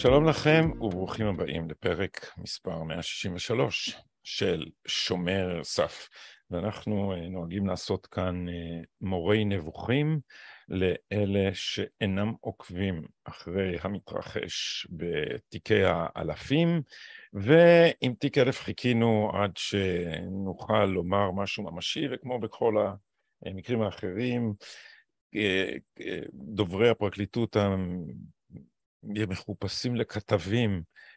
שלום לכם וברוכים הבאים לפרק מספר 163 של שומר סף. ואנחנו אה, נוהגים לעשות כאן אה, מורי נבוכים לאלה שאינם עוקבים אחרי המתרחש בתיקי האלפים, ועם תיק אלף חיכינו עד שנוכל לומר משהו ממשי, וכמו בכל המקרים האחרים, אה, דוברי הפרקליטות מחופשים לכתבים, אה,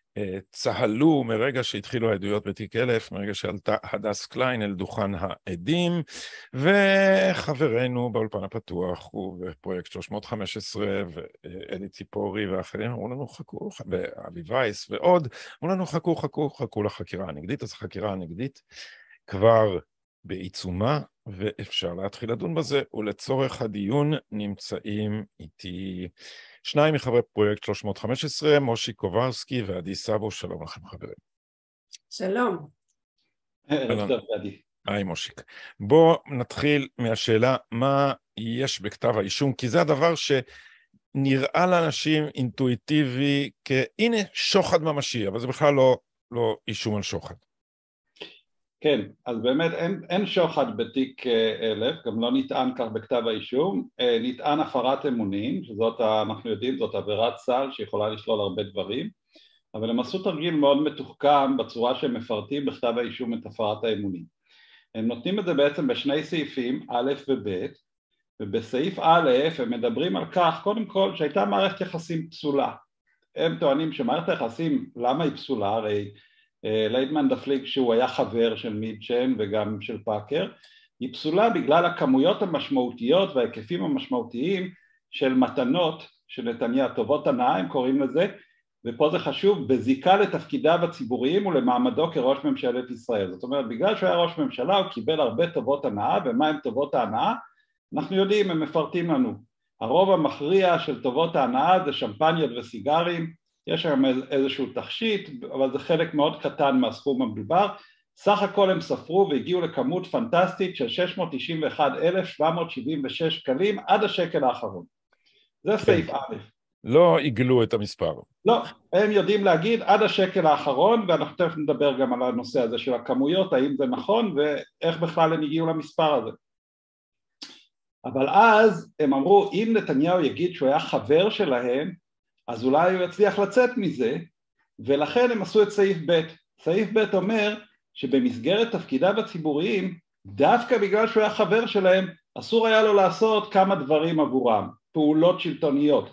צהלו מרגע שהתחילו העדויות בתיק אלף, מרגע שעלתה הדס קליין אל דוכן העדים, וחברינו באולפן הפתוח ובפרויקט 315 ואלי ציפורי ואחרים אמרו לנו חכו, ואבי וייס ועוד, אמרו לנו חכו, חכו, חכו לחקירה הנגדית, אז החקירה הנגדית כבר בעיצומה ואפשר להתחיל לדון בזה, ולצורך הדיון נמצאים איתי שניים מחברי פרויקט 315, מושי קוברסקי ועדי סבו, שלום לכם חברים. שלום. ערב טוב, עדי. היי מושיק. בואו נתחיל מהשאלה מה יש בכתב האישום, כי זה הדבר שנראה לאנשים אינטואיטיבי כהנה שוחד ממשי, אבל זה בכלל לא, לא אישום על שוחד. כן, אז באמת אין, אין שוחד בתיק אה, אלף, גם לא נטען כך בכתב האישום, אה, נטען הפרת אמונים, שזאת, אנחנו יודעים, זאת עבירת סל שיכולה לשלול הרבה דברים, אבל הם עשו תרגיל מאוד מתוחכם בצורה שהם מפרטים בכתב האישום את הפרת האמונים. הם נותנים את זה בעצם בשני סעיפים, א' וב', ובסעיף א' הם מדברים על כך, קודם כל, שהייתה מערכת יחסים פסולה. הם טוענים שמערכת היחסים, למה היא פסולה? הרי ליידמן דפליג שהוא היה חבר של מידשן וגם של פאקר, היא פסולה בגלל הכמויות המשמעותיות וההיקפים המשמעותיים של מתנות של נתניה, טובות הנאה הם קוראים לזה, ופה זה חשוב, בזיקה לתפקידיו הציבוריים ולמעמדו כראש ממשלת ישראל. זאת אומרת, בגלל שהוא היה ראש ממשלה הוא קיבל הרבה טובות הנאה, ומה הם טובות ההנאה? אנחנו יודעים, הם מפרטים לנו. הרוב המכריע של טובות ההנאה זה שמפניות וסיגרים, יש שם איזשהו תכשיט, אבל זה חלק מאוד קטן מהסכום המדובר. סך הכל הם ספרו והגיעו לכמות פנטסטית של 691,776 שקלים עד השקל האחרון. זה כן. סעיף א'. לא עיגלו את המספר. לא, הם יודעים להגיד עד השקל האחרון, ואנחנו תכף נדבר גם על הנושא הזה של הכמויות, האם זה נכון ואיך בכלל הם הגיעו למספר הזה. אבל אז הם אמרו, אם נתניהו יגיד שהוא היה חבר שלהם, אז אולי הוא יצליח לצאת מזה, ולכן הם עשו את סעיף ב'. סעיף ב' אומר שבמסגרת תפקידיו הציבוריים, דווקא בגלל שהוא היה חבר שלהם, אסור היה לו לעשות כמה דברים עבורם, פעולות שלטוניות.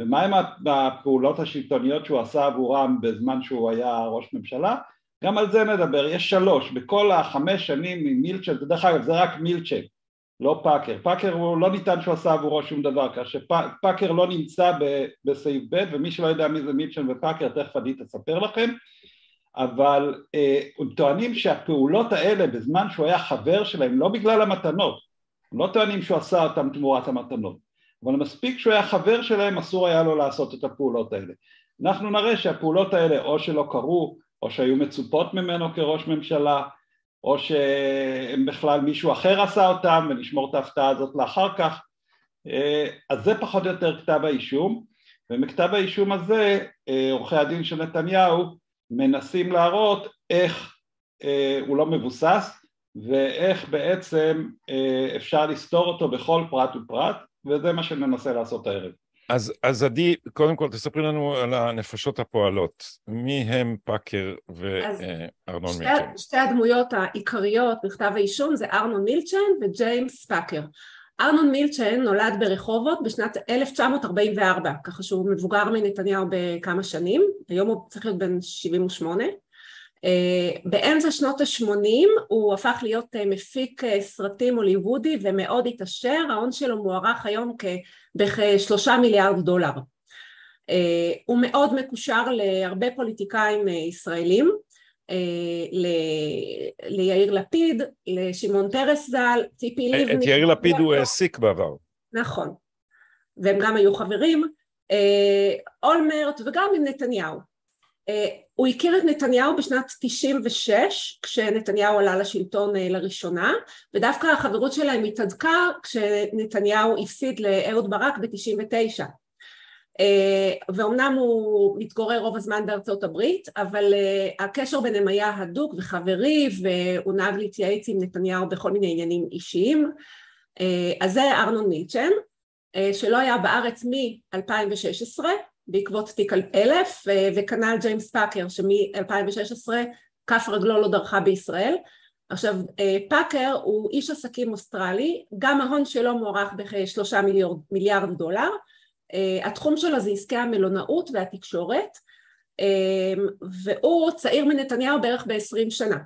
ומהם הפעולות השלטוניות שהוא עשה עבורם בזמן שהוא היה ראש ממשלה? גם על זה נדבר, יש שלוש, בכל החמש שנים ממילצ'ן, דרך אגב זה רק מילצ'ן, לא פאקר. פאקר הוא לא ניתן שהוא עשה עבורו שום דבר, כאשר פאקר לא נמצא בסעיף ב' ומי שלא יודע מי זה מילצ'ן ופאקר תכף עדי תספר לכם. אבל אה, טוענים שהפעולות האלה בזמן שהוא היה חבר שלהם לא בגלל המתנות, הם לא טוענים שהוא עשה אותם תמורת המתנות. אבל מספיק שהוא היה חבר שלהם אסור היה לו לעשות את הפעולות האלה. אנחנו נראה שהפעולות האלה או שלא קרו או שהיו מצופות ממנו כראש ממשלה או שהם בכלל מישהו אחר עשה אותם ונשמור את ההפתעה הזאת לאחר כך. אה, אז זה פחות או יותר כתב האישום ומכתב האישום הזה אה, עורכי הדין של נתניהו מנסים להראות איך אה, הוא לא מבוסס ואיך בעצם אפשר לסתור אותו בכל פרט ופרט וזה מה שננסה לעשות הערב אז, אז עדי, קודם כל תספרי לנו על הנפשות הפועלות. מי הם פאקר וארנון שתי, מילצ'ן? שתי הדמויות העיקריות בכתב האישום זה ארנון מילצ'ן וג'יימס פאקר. ארנון מילצ'ן נולד ברחובות בשנת 1944, ככה שהוא מבוגר מנתניהו בכמה שנים, היום הוא צריך להיות בן 78. אה, באמצע שנות ה-80 הוא הפך להיות אה, מפיק אה, סרטים הוליוודי ומאוד התעשר, ההון שלו מוערך היום בכשלושה מיליארד דולר. הוא מאוד מקושר להרבה פוליטיקאים ישראלים, ל... ליאיר לפיד, לשמעון פרס ז"ל, ציפי לבני. את יאיר לפיד הוא העסיק בעבר. נכון, והם גם היו חברים. אולמרט וגם עם נתניהו. הוא הכיר את נתניהו בשנת 96 כשנתניהו עלה לשלטון לראשונה ודווקא החברות שלהם התהדקה כשנתניהו הפסיד לאהוד ברק ב-99 ואומנם הוא מתגורר רוב הזמן בארצות הברית אבל הקשר ביניהם היה הדוק וחברי והוא נהג להתייעץ עם נתניהו בכל מיני עניינים אישיים. אז זה ארנון מילצ'ן שלא היה בארץ מ-2016 בעקבות תיק אלף וכנ"ל ג'יימס פאקר שמ-2016 כף רגלו לא דרכה בישראל. עכשיו פאקר הוא איש עסקים אוסטרלי גם ההון שלו מוערך בכשלושה מיליארד דולר. התחום שלו זה עסקי המלונאות והתקשורת והוא צעיר מנתניהו בערך בעשרים שנה.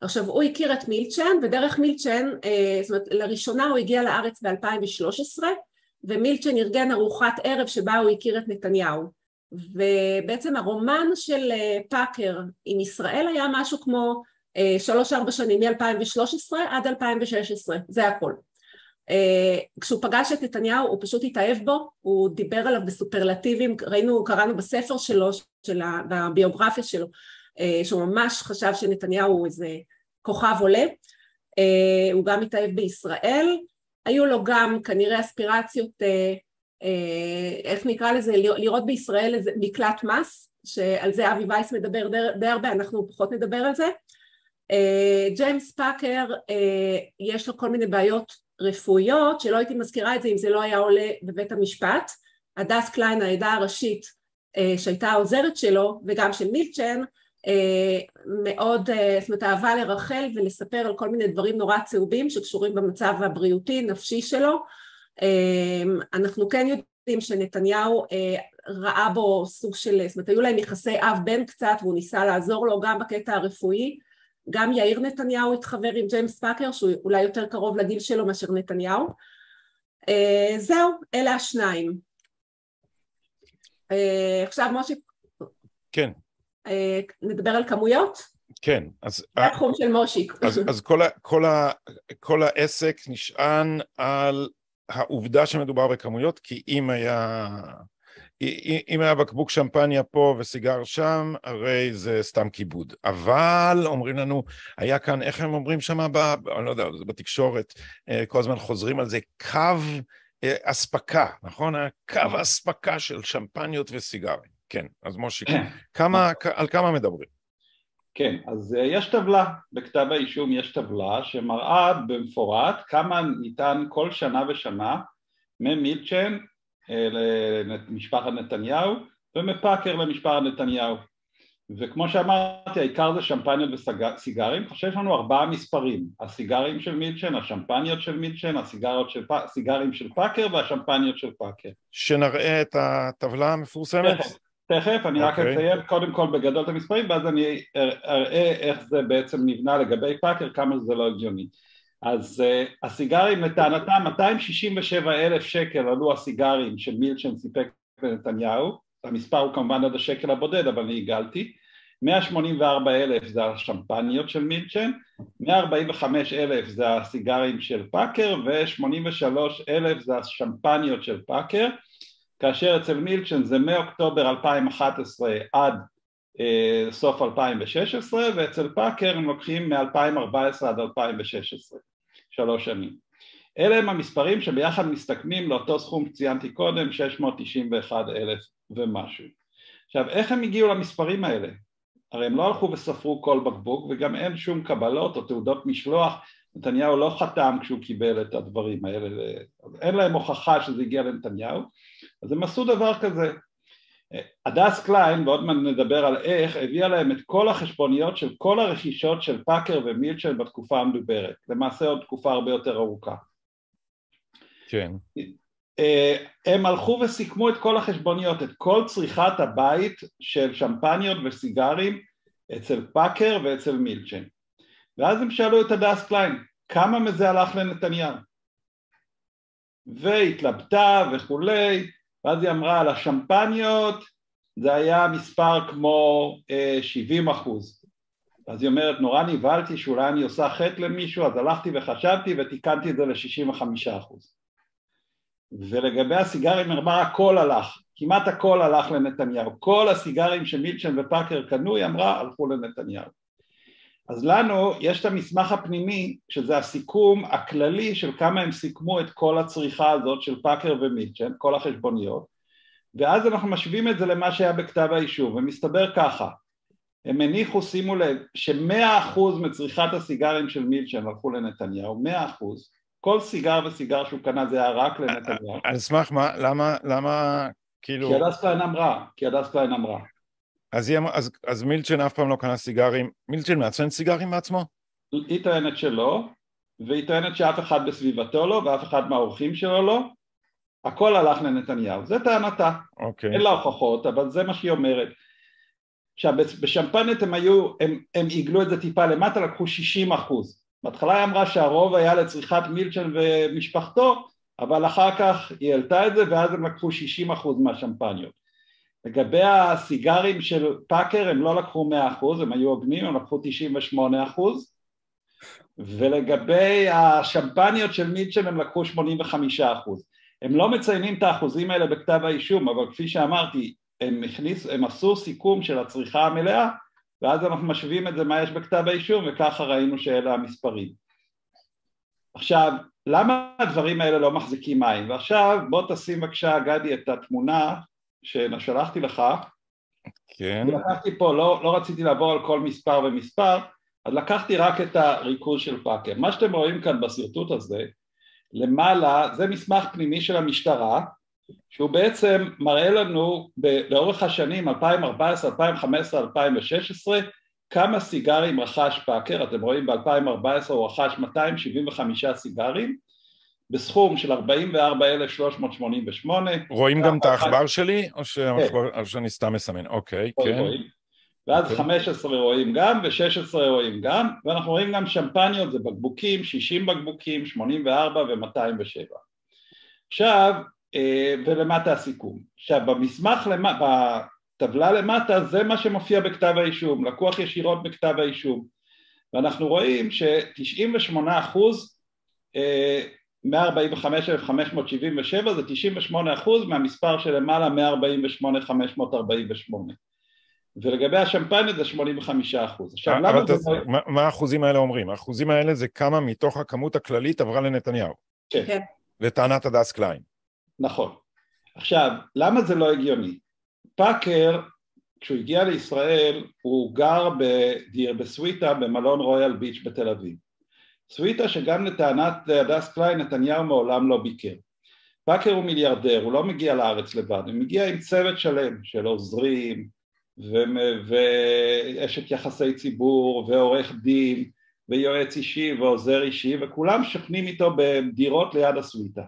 עכשיו הוא הכיר את מילצ'ן ודרך מילצ'ן זאת אומרת לראשונה הוא הגיע לארץ ב-2013 ומילצ'ן ארגן ארוחת ערב שבה הוא הכיר את נתניהו. ובעצם הרומן של פאקר עם ישראל היה משהו כמו שלוש ארבע שנים מ-2013 עד 2016 זה הכל. כשהוא פגש את נתניהו הוא פשוט התאהב בו, הוא דיבר עליו בסופרלטיבים, ראינו, קראנו בספר שלו, של הביוגרפיה שלו, שהוא ממש חשב שנתניהו הוא איזה כוכב עולה, הוא גם התאהב בישראל, היו לו גם כנראה אספירציות, איך נקרא לזה, לראות בישראל איזה מקלט מס, שעל זה אבי וייס מדבר די הרבה, אנחנו פחות נדבר על זה. ג'יימס פאקר יש לו כל מיני בעיות רפואיות, שלא הייתי מזכירה את זה אם זה לא היה עולה בבית המשפט. הדס קליין, העדה הראשית, שהייתה העוזרת שלו, וגם של מילצ'ן, מאוד, זאת אומרת, אהבה לרחל ולספר על כל מיני דברים נורא צהובים שקשורים במצב הבריאותי, נפשי שלו. אנחנו כן יודעים שנתניהו ראה בו סוג של, זאת אומרת, היו להם יחסי אב-בן קצת, והוא ניסה לעזור לו גם בקטע הרפואי. גם יאיר נתניהו התחבר עם ג'יימס פאקר שהוא אולי יותר קרוב לגיל שלו מאשר נתניהו זהו, אלה השניים עכשיו משה כן נדבר על כמויות? כן אז זה התחום של מושיק אז, אז כל, ה, כל, ה, כל העסק נשען על העובדה שמדובר בכמויות כי אם היה אם היה בקבוק שמפניה פה וסיגר שם, הרי זה סתם כיבוד. אבל אומרים לנו, היה כאן, איך הם אומרים שם, אני לא יודע, זה בתקשורת, אה, כל הזמן חוזרים על זה, קו אה, אספקה, נכון? קו אספקה של שמפניות וסיגרים. כן, אז מושיק, כן. כמה, על כמה מדברים? כן, אז אה, יש טבלה, בכתב האישום יש טבלה שמראה במפורט כמה ניתן כל שנה ושנה ממילצ'ן למשפחת נתניהו ומפאקר למשפחת נתניהו וכמו שאמרתי העיקר זה שמפניות וסיגרים, עכשיו יש לנו ארבעה מספרים הסיגרים של מילצ'ן, השמפניות של מילצ'ן, הסיגרים של פאקר והשמפניות של פאקר שנראה את הטבלה המפורסמת? תכף, אני אוקיי. רק אוקיי. אציין קודם כל בגדול את המספרים ואז אני אראה איך זה בעצם נבנה לגבי פאקר, כמה זה לא הגיוני אז אה, הסיגרים לטענתם 267 אלף שקל עלו הסיגרים שמילצ'ן סיפק לנתניהו, המספר הוא כמובן עד השקל הבודד אבל אני הגלתי, 184 אלף זה השמפניות של מילצ'ן, 145 אלף זה הסיגרים של פאקר ו-83 אלף זה השמפניות של פאקר, כאשר אצל מילצ'ן זה מאוקטובר 2011 עד uh, סוף 2016 ואצל פאקר הם לוקחים מ-2014 עד 2016 שלוש שנים. אלה הם המספרים שביחד מסתכמים לאותו סכום שציינתי קודם, 691 אלף ומשהו. עכשיו, איך הם הגיעו למספרים האלה? הרי הם לא הלכו וספרו כל בקבוק וגם אין שום קבלות או תעודות משלוח, נתניהו לא חתם כשהוא קיבל את הדברים האלה, אין להם הוכחה שזה הגיע לנתניהו, אז הם עשו דבר כזה. הדס קליין, ועוד מעט נדבר על איך, הביאה להם את כל החשבוניות של כל הרכישות של פאקר ומילצ'ן בתקופה המדוברת, למעשה עוד תקופה הרבה יותר ארוכה. כן. אה, הם הלכו וסיכמו את כל החשבוניות, את כל צריכת הבית של שמפניות וסיגרים אצל פאקר ואצל מילצ'ן. ואז הם שאלו את הדס קליין, כמה מזה הלך לנתניהו? והתלבטה וכולי, ואז היא אמרה על השמפניות זה היה מספר כמו אה, 70 אחוז. אז היא אומרת נורא נבהלתי שאולי אני עושה חטא למישהו אז הלכתי וחשבתי ותיקנתי את זה ל-65 אחוז. ולגבי הסיגרים אמרה הכל הלך כמעט הכל הלך לנתניהו, כל הסיגרים שמילצ'ן ופאקר קנו, היא אמרה, הלכו לנתניהו. אז לנו יש את המסמך הפנימי, שזה הסיכום הכללי של כמה הם סיכמו את כל הצריכה הזאת של פאקר ומילצ'ן, כל החשבוניות, ואז אנחנו משווים את זה למה שהיה בכתב האישום, ומסתבר ככה, הם הניחו, שימו לב, שמאה אחוז מצריכת הסיגרים של מילצ'ן הלכו לנתניהו, מאה אחוז, כל סיגר וסיגר שהוא קנה זה היה רק לנתניהו. על סמך מה? למה, למה, כאילו... כי הדס קליין אמרה, כי הדס קליין אמרה. אז, היא, אז, אז מילצ'ן אף פעם לא קנה סיגרים, מילצ'ן מעשן סיגרים בעצמו? היא טוענת שלא, והיא טוענת שאף אחד בסביבתו לא, ואף אחד מהאורחים שלו לא, הכל הלך לנתניהו, זה טענתה, אוקיי. אין לה הוכחות, אבל זה מה שהיא אומרת. עכשיו בשמפניות הם היו, הם, הם עיגלו את זה טיפה למטה, לקחו 60 אחוז. בהתחלה היא אמרה שהרוב היה לצריכת מילצ'ן ומשפחתו, אבל אחר כך היא העלתה את זה ואז הם לקחו 60 אחוז מהשמפניות. לגבי הסיגרים של פאקר הם לא לקחו 100 אחוז, הם היו הוגנים, הם לקחו 98 אחוז ולגבי השמפניות של מילצ'ן הם לקחו 85 אחוז. הם לא מציינים את האחוזים האלה בכתב האישום, אבל כפי שאמרתי, הם, הכניס, הם עשו סיכום של הצריכה המלאה ואז אנחנו משווים את זה מה יש בכתב האישום וככה ראינו שאלה המספרים. עכשיו, למה הדברים האלה לא מחזיקים מים? ועכשיו בוא תשים בבקשה גדי את התמונה ששלחתי לך כן. לקחתי פה, לא, לא רציתי לעבור על כל מספר ומספר אז לקחתי רק את הריכוז של פאקר. מה שאתם רואים כאן בשרטוט הזה למעלה זה מסמך פנימי של המשטרה שהוא בעצם מראה לנו ב- לאורך השנים 2014, 2015, 2016 כמה סיגרים רכש פאקר, אתם רואים ב-2014 הוא רכש 275 סיגרים בסכום של 44,388 רואים גם את העכבר שלי או כן. שאני סתם מסמן? אוקיי, כן. רואים. ואז אוקיי. 15 רואים גם ו-16 רואים גם ואנחנו רואים גם שמפניות זה בקבוקים, 60 בקבוקים, 84 ו-207 עכשיו אה, ולמטה הסיכום. עכשיו במסמך, למ... בטבלה למטה זה מה שמופיע בכתב האישום, לקוח ישירות בכתב האישום ואנחנו רואים ש-98 אחוז 145,577 זה 98 אחוז מהמספר שלמעלה 148,548 ולגבי השמפנית זה 85 אחוז. עכשיו למה זה... לא- מה- מה האחוזים האלה אומרים? האחוזים האלה זה כמה מתוך הכמות הכללית עברה לנתניהו. כן. כן. לטענת הדס קליין. נכון. עכשיו, למה זה לא הגיוני? פאקר, כשהוא הגיע לישראל, הוא גר בדיר, בסוויטה במלון רויאל ביץ' בתל אביב. סוויטה שגם לטענת הדס קליין נתניהו מעולם לא ביקר. פאקר הוא מיליארדר, הוא לא מגיע לארץ לבד, הוא מגיע עם צוות שלם של עוזרים ואשת יחסי ציבור ועורך דין ויועץ אישי ועוזר אישי וכולם שוכנים איתו בדירות ליד הסוויטה.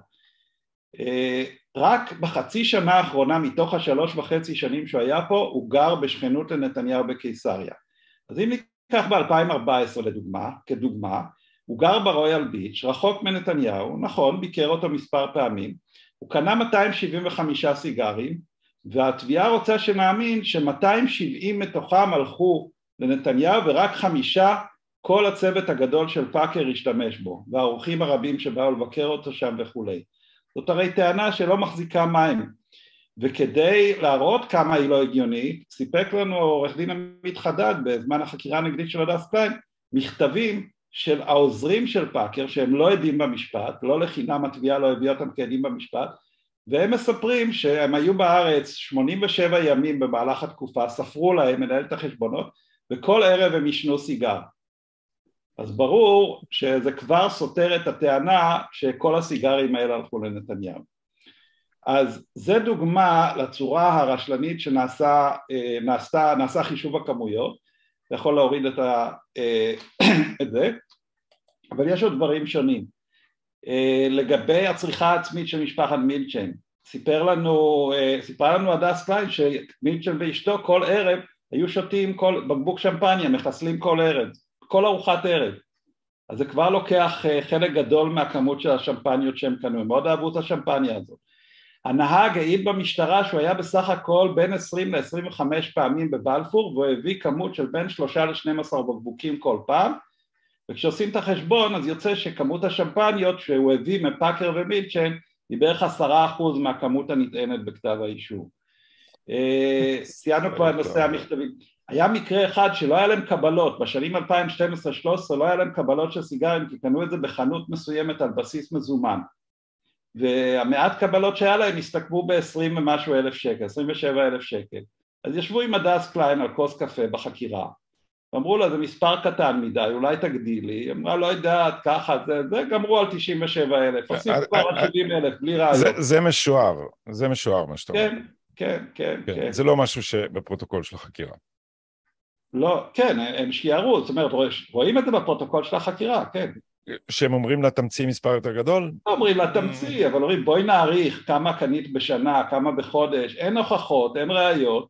אה, רק בחצי שנה האחרונה מתוך השלוש וחצי שנים שהוא היה פה הוא גר בשכנות לנתניהו בקיסריה אז אם ניקח ב-2014 לדוגמה, כדוגמה הוא גר ברויאל ביץ', רחוק מנתניהו, נכון, ביקר אותו מספר פעמים, הוא קנה 275 סיגרים והתביעה רוצה שנאמין ש-270 מתוכם הלכו לנתניהו ורק חמישה כל הצוות הגדול של פאקר השתמש בו והאורחים הרבים שבאו לבקר אותו שם וכולי. זאת הרי טענה שלא מחזיקה מים. וכדי להראות כמה היא לא הגיונית סיפק לנו עורך דין עמית חדד בזמן החקירה הנגדית של הדס קליין מכתבים של העוזרים של פאקר שהם לא עדים במשפט, לא לחינם התביעה לא הביאה אותם כעדים במשפט והם מספרים שהם היו בארץ 87 ימים במהלך התקופה, ספרו להם, מנהל את החשבונות וכל ערב הם עישנו סיגר אז ברור שזה כבר סותר את הטענה שכל הסיגרים האלה הלכו לנתניהו. אז זה דוגמה לצורה הרשלנית שנעשה נעשתה, נעשה חישוב הכמויות, אתה יכול להוריד את, ה, את זה, אבל יש עוד דברים שונים. לגבי הצריכה העצמית של משפחת מילצ'ן, סיפר לנו, סיפרה לנו הדס קליין שמילצ'ן ואשתו כל ערב היו שותים כל, בקבוק שמפניה, מחסלים כל ערב, כל ארוחת ערב. אז זה כבר לוקח חלק גדול מהכמות של השמפניות שהם קנו, הם מאוד אהבו את השמפניה הזאת. הנהג העיד במשטרה שהוא היה בסך הכל בין 20 ל-25 פעמים בבלפור והוא הביא כמות של בין 3 ל-12 בקבוקים כל פעם. וכשעושים את החשבון אז יוצא שכמות השמפניות שהוא הביא מפאקר ומילצ'ן היא בערך עשרה אחוז מהכמות הנטענת בכתב האישור ציינו כבר את נושא המכתבים. היה מקרה אחד שלא היה להם קבלות, בשנים 2012-2013 לא היה להם קבלות של סיגרים כי קנו את זה בחנות מסוימת על בסיס מזומן והמעט קבלות שהיה להם הסתכמו ב-20 ומשהו אלף שקל, 27 אלף שקל אז ישבו עם הדס קליין על כוס קפה בחקירה ואמרו לה זה מספר קטן מדי, אולי תגדילי, היא אמרה לא יודעת, ככה, זה, זה גמרו על 97 אלף, עושים אה, כבר על אה, 70 אלף, בלי ראיות. זה, זה משוער, זה משוער מה שאתה אומר. כן, כן, כן, כן, כן. זה לא משהו שבפרוטוקול של החקירה. לא, כן, הם שיערו, זאת אומרת, רואים את זה בפרוטוקול של החקירה, כן. שהם אומרים לה תמציא מספר יותר גדול? לא אומרים לה תמציא, אבל אומרים בואי נעריך כמה קנית בשנה, כמה בחודש, אין הוכחות, אין ראיות,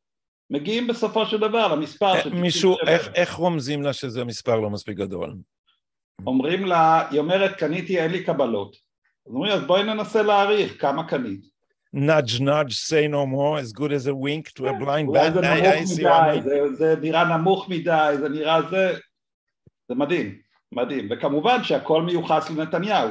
מגיעים בסופו של דבר למספר של... אה, מישהו, איך, איך רומזים לה שזה מספר לא מספיק גדול? אומרים לה, היא אומרת קניתי אין לי קבלות. אז אומרים אז בואי ננסה להעריך כמה קנית. nudge nudge say no more as good as a wink to a blind אולי bad זה נמוך מדי, זה נראה נמוך מדי, זה נראה זה, זה מדהים, מדהים, וכמובן שהכל מיוחס לנתניהו,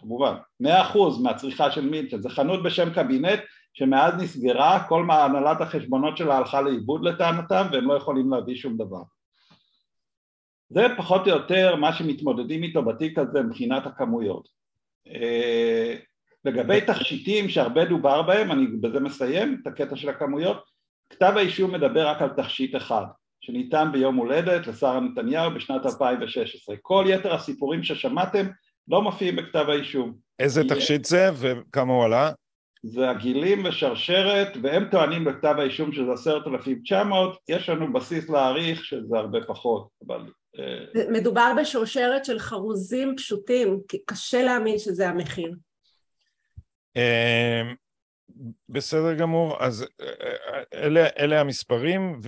כמובן, מאה אחוז מהצריכה של מילצ'ן, זה חנות בשם קבינט שמאז נסגרה, כל מה- הנהלת החשבונות שלה הלכה לאיבוד לטענתם והם לא יכולים להביא שום דבר. זה פחות או יותר מה שמתמודדים איתו בתיק הזה מבחינת הכמויות. אה, לגבי תכשיטים שהרבה דובר בהם, אני בזה מסיים את הקטע של הכמויות, כתב האישום מדבר רק על תכשיט אחד, שניתן ביום הולדת לשרה נתניהו בשנת 2016. כל יתר הסיפורים ששמעתם לא מופיעים בכתב האישום. איזה יהיה. תכשיט זה וכמה הוא עלה? זה הגילים ושרשרת, והם טוענים בכתב האישום שזה עשרת אלפים תשע מאות, יש לנו בסיס להעריך שזה הרבה פחות, אבל... אה, מדובר בשרשרת של חרוזים פשוטים, כי קשה להאמין שזה המחיר. אה, בסדר גמור, אז אה, אלה, אלה המספרים,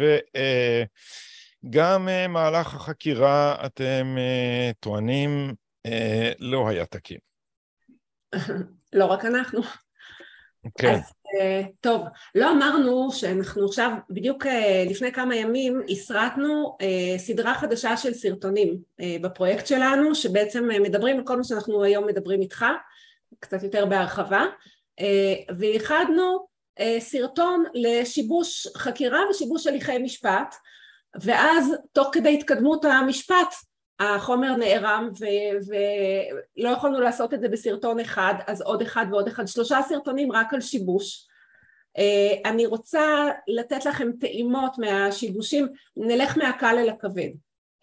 וגם מהלך החקירה, אתם אה, טוענים, אה, לא היה תקין. לא רק אנחנו. כן, אז אה, טוב, לא אמרנו שאנחנו עכשיו, בדיוק אה, לפני כמה ימים, הסרטנו אה, סדרה חדשה של סרטונים אה, בפרויקט שלנו, שבעצם אה, מדברים על כל מה שאנחנו היום מדברים איתך, קצת יותר בהרחבה, אה, וייחדנו אה, סרטון לשיבוש חקירה ושיבוש הליכי משפט, ואז תוך כדי התקדמות המשפט החומר נערם ו- ולא יכולנו לעשות את זה בסרטון אחד אז עוד אחד ועוד אחד שלושה סרטונים רק על שיבוש. אה, אני רוצה לתת לכם טעימות מהשיבושים נלך מהקל אל הכבד.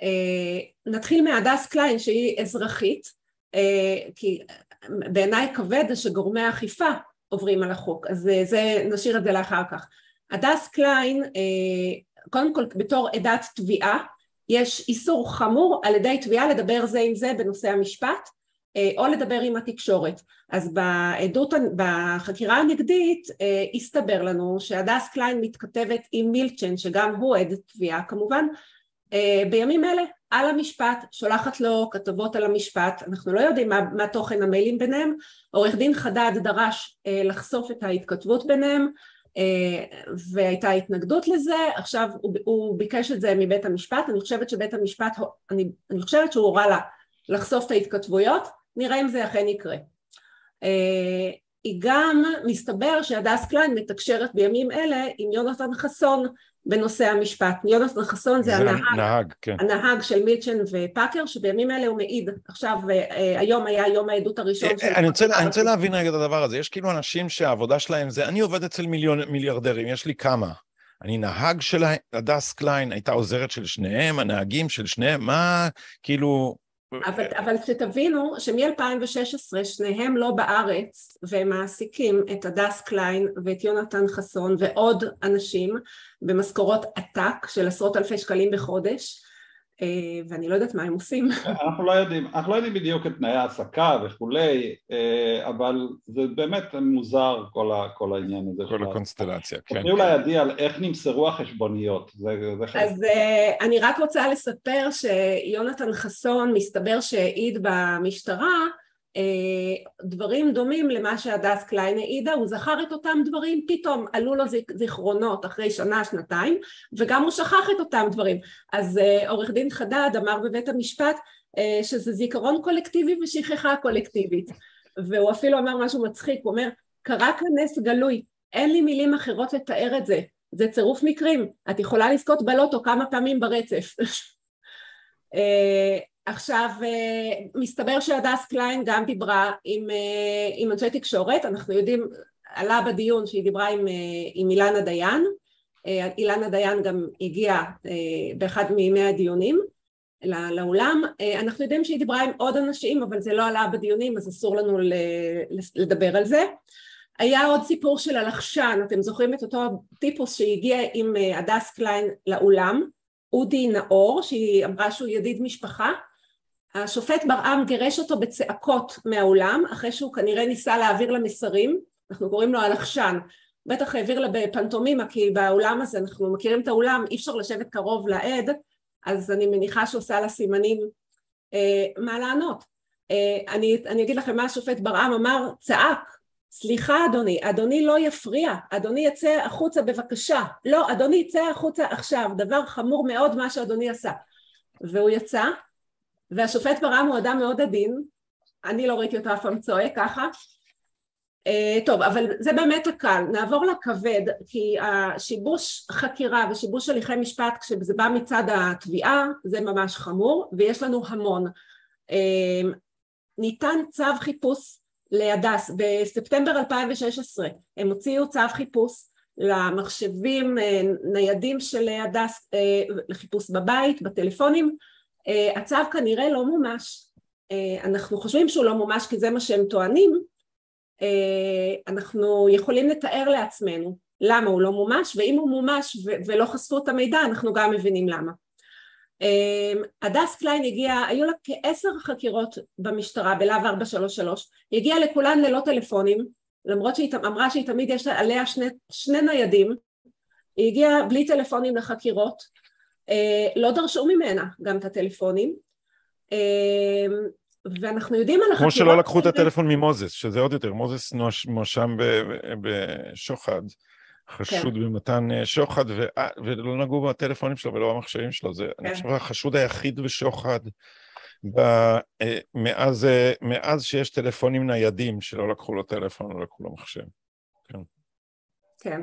אה, נתחיל מהדס קליין שהיא אזרחית אה, כי בעיניי הכי כבד זה שגורמי האכיפה עוברים על החוק אז זה נשאיר את זה לאחר כך הדס קליין קודם כל בתור עדת תביעה יש איסור חמור על ידי תביעה לדבר זה עם זה בנושא המשפט או לדבר עם התקשורת. אז בעדות, בחקירה הנגדית הסתבר לנו שהדס קליין מתכתבת עם מילצ'ן שגם הוא עד תביעה כמובן בימים אלה על המשפט, שולחת לו כתבות על המשפט, אנחנו לא יודעים מה, מה תוכן המיילים ביניהם, עורך דין חדד דרש לחשוף את ההתכתבות ביניהם והייתה התנגדות לזה, עכשיו הוא, הוא ביקש את זה מבית המשפט, אני חושבת שבית המשפט, אני, אני חושבת שהוא הורה לה לחשוף את ההתכתבויות, נראה אם זה אכן יקרה. היא גם, מסתבר שהדס קליין מתקשרת בימים אלה עם יונתן חסון בנושא המשפט. יונתן חסון זה, הנהג, נהג, כן. הנהג של מילצ'ן ופאקר, שבימים אלה הוא מעיד. עכשיו, היום היה יום העדות הראשון של... אני רוצה, אני רוצה להבין רגע את הדבר הזה. יש כאילו אנשים שהעבודה שלהם זה, אני עובד אצל מיליון, מיליארדרים, יש לי כמה. אני נהג של הדס קליין, הייתה עוזרת של שניהם, הנהגים של שניהם, מה, כאילו... אבל, אבל שתבינו שמ-2016 שניהם לא בארץ והם מעסיקים את הדס קליין ואת יונתן חסון ועוד אנשים במשכורות עתק של עשרות אלפי שקלים בחודש ואני לא יודעת מה הם עושים. אנחנו לא יודעים, אנחנו לא יודעים בדיוק את תנאי העסקה וכולי, אבל זה באמת מוזר כל, ה, כל העניין הזה. כל הקונסטלציה, כן. תוכלי אולי עדי על איך נמסרו החשבוניות. זה, זה חלק. אז אני רק רוצה לספר שיונתן חסון מסתבר שהעיד במשטרה דברים דומים למה שהדס קליין העידה, הוא זכר את אותם דברים, פתאום עלו לו זיכרונות אחרי שנה, שנתיים, וגם הוא שכח את אותם דברים. אז עורך דין חדד אמר בבית המשפט שזה זיכרון קולקטיבי ושכחה קולקטיבית, והוא אפילו אמר משהו מצחיק, הוא אומר, קרה כאן נס גלוי, אין לי מילים אחרות לתאר את זה, זה צירוף מקרים, את יכולה לזכות בלוטו כמה פעמים ברצף. אה, עכשיו, אה, מסתבר שהדס קליין גם דיברה עם, אה, עם אנשי תקשורת, אנחנו יודעים, עלה בדיון שהיא דיברה עם, עם אילנה דיין, אילנה דיין גם הגיעה באחד מימי הדיונים לאולם, אנחנו יודעים שהיא דיברה עם עוד אנשים אבל זה לא עלה בדיונים אז אסור לנו לדבר על זה. היה עוד סיפור של הלחשן, אתם זוכרים את אותו טיפוס שהגיע עם אה, הדס קליין לאולם, אודי נאור, שהיא אמרה שהוא ידיד משפחה, השופט ברעם גירש אותו בצעקות מהאולם, אחרי שהוא כנראה ניסה להעביר לה מסרים, אנחנו קוראים לו הלחשן, בטח העביר לה בפנטומימה, כי באולם הזה, אנחנו מכירים את האולם, אי אפשר לשבת קרוב לעד, אז אני מניחה שעושה לה סימנים אה, מה לענות. אה, אני, אני אגיד לכם מה השופט ברעם אמר, צעק, סליחה אדוני, אדוני לא יפריע, אדוני יצא החוצה בבקשה, לא, אדוני יצא החוצה עכשיו, דבר חמור מאוד מה שאדוני עשה. והוא יצא, והשופט ברם הוא אדם מאוד עדין, אני לא ראיתי אותו אף פעם צועק ככה. Uh, טוב, אבל זה באמת הקל, נעבור לכבד, כי השיבוש חקירה ושיבוש הליכי משפט כשזה בא מצד התביעה זה ממש חמור, ויש לנו המון. Uh, ניתן צו חיפוש להדס בספטמבר 2016 הם הוציאו צו חיפוש למחשבים אה, ניידים של הדס לחיפוש בבית, בטלפונים הצו כנראה לא מומש. אנחנו חושבים שהוא לא מומש כי זה מה שהם טוענים. אנחנו יכולים לתאר לעצמנו למה הוא לא מומש ואם הוא מומש ולא חשפו את המידע אנחנו גם מבינים למה. הדס קליין הגיעה, היו לה כעשר חקירות במשטרה בלהב 433, היא הגיעה לכולן ללא טלפונים, למרות שהיא אמרה שהיא תמיד יש עליה שני, שני ניידים, היא הגיעה בלי טלפונים לחקירות, אה, לא דרשו ממנה גם את הטלפונים, אמ, ואנחנו יודעים על החקירות... כמו שלא לקחו את הטלפון ממוזס, שזה עוד יותר, מוזס מואשם בשוחד. חשוד כן. במתן אה, שוחד, ו... אה, ולא נגעו בטלפונים שלו ולא במחשבים שלו. זה, כן. אני חושב, החשוד היחיד בשוחד ב... אה, מאז, מאז שיש טלפונים ניידים, שלא לקחו לו טלפון, לא לקחו לו מחשב. כן. כן.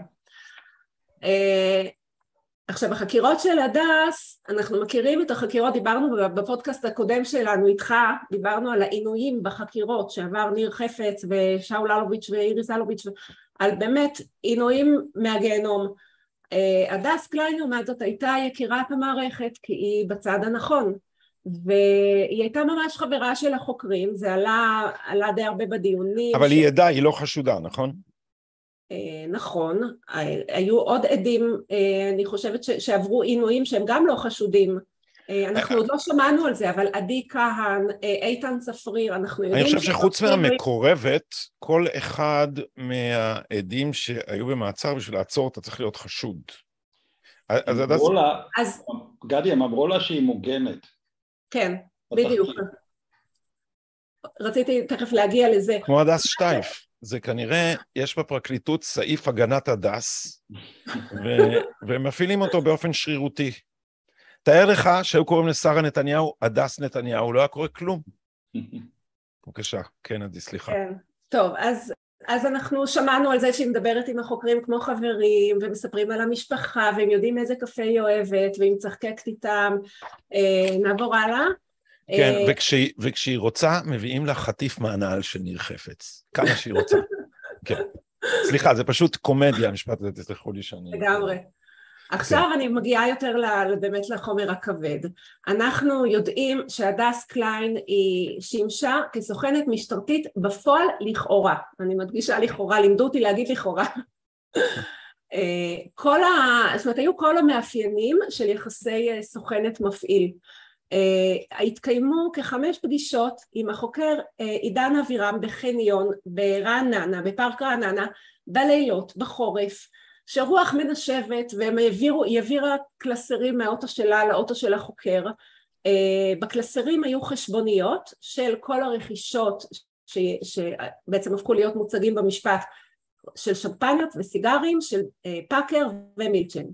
עכשיו, החקירות של הדס, אנחנו מכירים את החקירות, דיברנו בפודקאסט הקודם שלנו איתך, דיברנו על העינויים בחקירות שעבר ניר חפץ ושאול אלוביץ' ואיריס אלוביץ', על באמת עינויים מהגיהנום. אה, הדס קליין לעומת זאת הייתה יקירת המערכת כי היא בצד הנכון והיא הייתה ממש חברה של החוקרים, זה עלה, עלה די הרבה בדיונים. אבל ש... היא עדה, היא לא חשודה, נכון? אה, נכון, היו עוד עדים, אה, אני חושבת שעברו עינויים שהם גם לא חשודים אה, אנחנו עוד לא שמענו על זה, אבל עדי כהן, איתן צפריר, אנחנו יודעים... אני חושב שחוץ מהמקורבת, כל אחד מהעדים שהיו במעצר בשביל לעצור אותה צריך להיות חשוד. אז גדי, הם אמרו לה שהיא מוגנת. כן, בדיוק. רציתי תכף להגיע לזה. כמו הדס שטייף. זה כנראה, יש בפרקליטות סעיף הגנת הדס, והם מפעילים אותו באופן שרירותי. תאר לך שהיו קוראים לשרה נתניהו הדס נתניהו, לא היה קורה כלום. בבקשה, כן, עדי, סליחה. כן, טוב, אז, אז אנחנו שמענו על זה שהיא מדברת עם החוקרים כמו חברים, ומספרים על המשפחה, והם יודעים איזה קפה היא אוהבת, והיא מצחקקת איתם. אה, נעבור הלאה. כן, אה, וכשהיא, וכשהיא רוצה, מביאים לה חטיף מהנעל של ניר חפץ. כמה שהיא רוצה. כן. סליחה, זה פשוט קומדיה, המשפט הזה, תסלחו לי שאני... לגמרי. עכשיו אני מגיעה יותר באמת לחומר הכבד. אנחנו יודעים שהדס קליין היא שימשה כסוכנת משטרתית בפועל לכאורה. אני מדגישה לכאורה, לימדו אותי להגיד לכאורה. אה, כל ה... זאת אומרת, היו כל המאפיינים של יחסי אה, סוכנת מפעיל. Uh, התקיימו כחמש פגישות עם החוקר uh, עידן אבירם בחניון ברעננה, בפארק רעננה, בלילות, בחורף, שרוח מנשבת והם העבירו, היא העבירה קלסרים מהאוטו שלה לאוטו של החוקר. Uh, בקלסרים היו חשבוניות של כל הרכישות ש, שבעצם הפכו להיות מוצגים במשפט של שמפניות וסיגרים של uh, פאקר ומילצ'ן.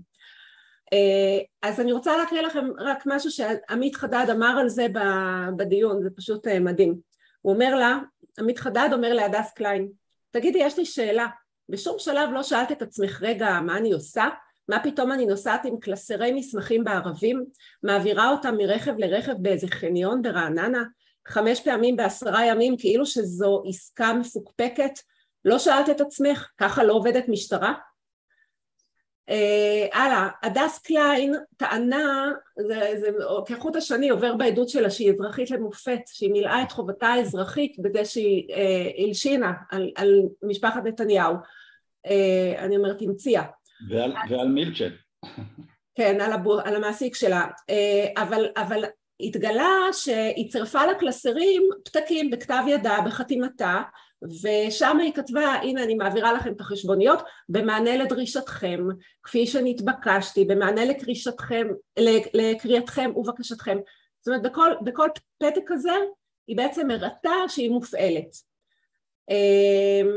אה, אז אני רוצה להקריא לכם רק משהו שעמית חדד אמר על זה בדיון, זה פשוט אה, מדהים. הוא אומר לה, עמית חדד אומר להדס קליין, תגידי יש לי שאלה, בשום שלב לא שאלת את עצמך, רגע, מה אני עושה? מה פתאום אני נוסעת עם קלסרי מסמכים בערבים, מעבירה אותם מרכב לרכב באיזה חניון ברעננה, חמש פעמים בעשרה ימים כאילו שזו עסקה מפוקפקת? לא שאלת את עצמך, ככה לא עובדת משטרה? אה, הלאה, הדס קליין טענה, זה, זה כחוט השני עובר בעדות שלה שהיא אזרחית למופת, שהיא מילאה את חובתה האזרחית בזה שהיא אה, הלשינה על, על משפחת נתניהו, אה, אני אומרת המציאה. ועל, ועל מילצ'ן. כן, על, הבו, על המעסיק שלה, אה, אבל, אבל התגלה שהיא צירפה לקלסרים פתקים בכתב ידה, בחתימתה, ושם היא כתבה, הנה אני מעבירה לכם את החשבוניות במענה לדרישתכם, כפי שנתבקשתי, במענה לקרישתכם, לקריאתכם ובקשתכם. זאת אומרת, בכל, בכל פתק כזה היא בעצם הראתה שהיא מופעלת. אמ,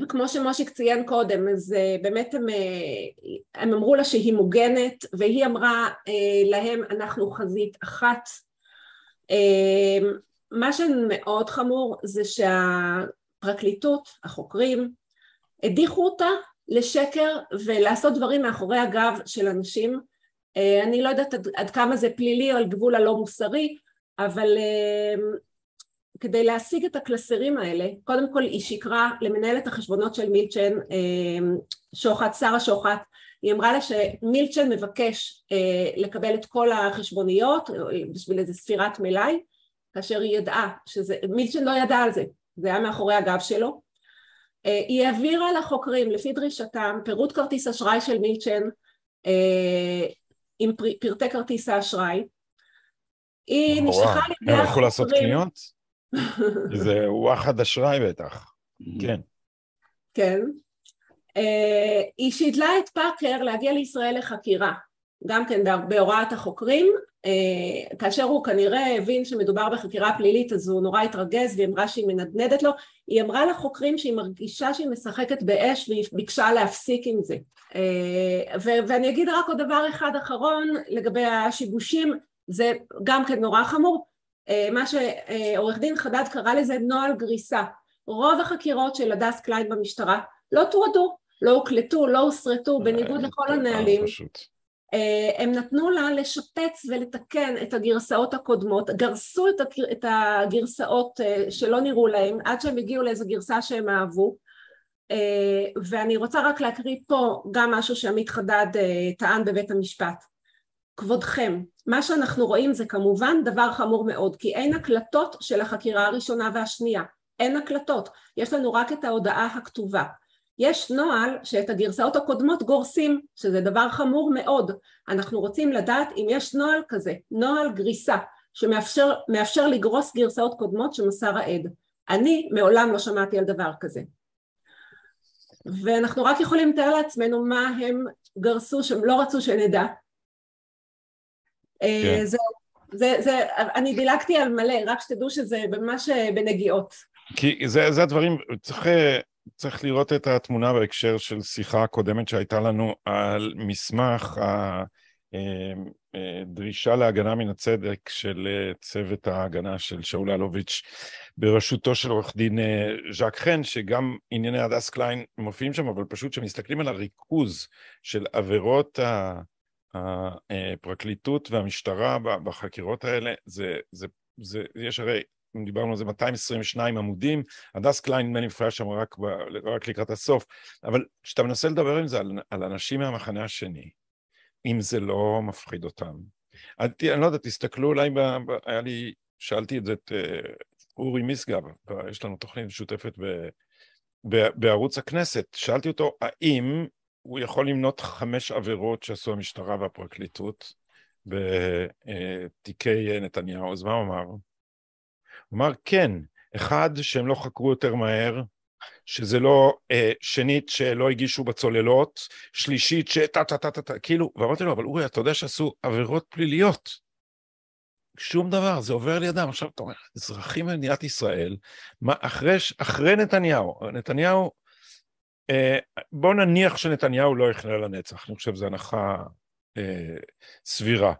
וכמו שמושיק ציין קודם, אז אה, באמת הם, אה, הם אמרו לה שהיא מוגנת, והיא אמרה אה, להם, אנחנו חזית אחת. מה שמאוד חמור זה שהפרקליטות, החוקרים, הדיחו אותה לשקר ולעשות דברים מאחורי הגב של אנשים. אה, אני לא יודעת עד, עד כמה זה פלילי או על גבול הלא מוסרי, אבל אה, כדי להשיג את הקלסרים האלה, קודם כל היא שקרה למנהלת החשבונות של מילצ'ן, אה, שוחט, שרה שוחט, היא אמרה לה שמילצ'ן מבקש לקבל את כל החשבוניות בשביל איזה ספירת מלאי כאשר היא ידעה שזה, מילצ'ן לא ידע על זה, זה היה מאחורי הגב שלו. אה, היא העבירה לחוקרים לפי דרישתם פירוט כרטיס אשראי של מילצ'ן אה, עם פרטי כרטיס האשראי. היא נשלחה על ידי החוקרים... הם הלכו לעשות קניות? זה וואחד אשראי בטח, כן. כן. אה, היא שידלה את פאקר להגיע לישראל לחקירה, גם כן בהוראת החוקרים, אה, כאשר הוא כנראה הבין שמדובר בחקירה פלילית אז הוא נורא התרגז והיא אמרה שהיא מנדנדת לו, היא אמרה לחוקרים שהיא מרגישה שהיא משחקת באש והיא ביקשה להפסיק עם זה. אה, ואני אגיד רק עוד דבר אחד אחרון לגבי השיבושים, זה גם כן נורא חמור, אה, מה שעורך דין חדד קרא לזה נוהל גריסה. רוב החקירות של הדס קליין במשטרה לא תועדו, לא הוקלטו, לא הוסרטו, בניגוד לכל הנהלים. פשוט. אה, הם נתנו לה לשפץ ולתקן את הגרסאות הקודמות, גרסו את הגרסאות אה, שלא נראו להם עד שהם הגיעו לאיזו גרסה שהם אהבו. אה, ואני רוצה רק להקריא פה גם משהו שעמית חדד טען בבית המשפט. כבודכם, מה שאנחנו רואים זה כמובן דבר חמור מאוד כי אין הקלטות של החקירה הראשונה והשנייה, אין הקלטות, יש לנו רק את ההודעה הכתובה יש נוהל שאת הגרסאות הקודמות גורסים, שזה דבר חמור מאוד. אנחנו רוצים לדעת אם יש נוהל כזה, נוהל גריסה, שמאפשר לגרוס גרסאות קודמות שמסר העד. אני מעולם לא שמעתי על דבר כזה. ואנחנו רק יכולים לתאר לעצמנו מה הם גרסו שהם לא רצו שנדע. אה, כן. זה, זה, זה, אני דילגתי על מלא, רק שתדעו שזה ממש אה, בנגיעות. כי זה, זה הדברים, צריך אה, צריך לראות את התמונה בהקשר של שיחה קודמת שהייתה לנו על מסמך הדרישה אה, אה, להגנה מן הצדק של אה, צוות ההגנה של שאול אלוביץ' בראשותו של עורך דין ז'אק חן, שגם ענייני הדס קליין מופיעים שם, אבל פשוט כשמסתכלים על הריכוז של עבירות הפרקליטות והמשטרה בחקירות האלה, זה, זה, זה, יש הרי דיברנו על זה 222 עמודים, הדס קליין נדמה לי מפריע שם רק, ב, רק לקראת הסוף, אבל כשאתה מנסה לדבר עם זה על, על אנשים מהמחנה השני, אם זה לא מפחיד אותם, אני, אני לא יודע, תסתכלו אולי, ב, ב, היה לי, שאלתי את זה את uh, אורי משגב, יש לנו תוכנית משותפת ב, ב, בערוץ הכנסת, שאלתי אותו האם הוא יכול למנות חמש עבירות שעשו המשטרה והפרקליטות בתיקי נתניהו, אז מה הוא אמר? אמר, כן, אחד, שהם לא חקרו יותר מהר, שזה לא, אה, שנית, שלא הגישו בצוללות, שלישית, שטה טה טה טה טה, כאילו, ואמרתי לו, אבל אורי, אתה יודע שעשו עבירות פליליות. שום דבר, זה עובר לידם. עכשיו, אתה אומר, אזרחים במדינת ישראל, מה, אחרי, אחרי נתניהו, נתניהו, אה, בואו נניח שנתניהו לא יכלה לנצח, אני חושב שזו הנחה אה, סבירה.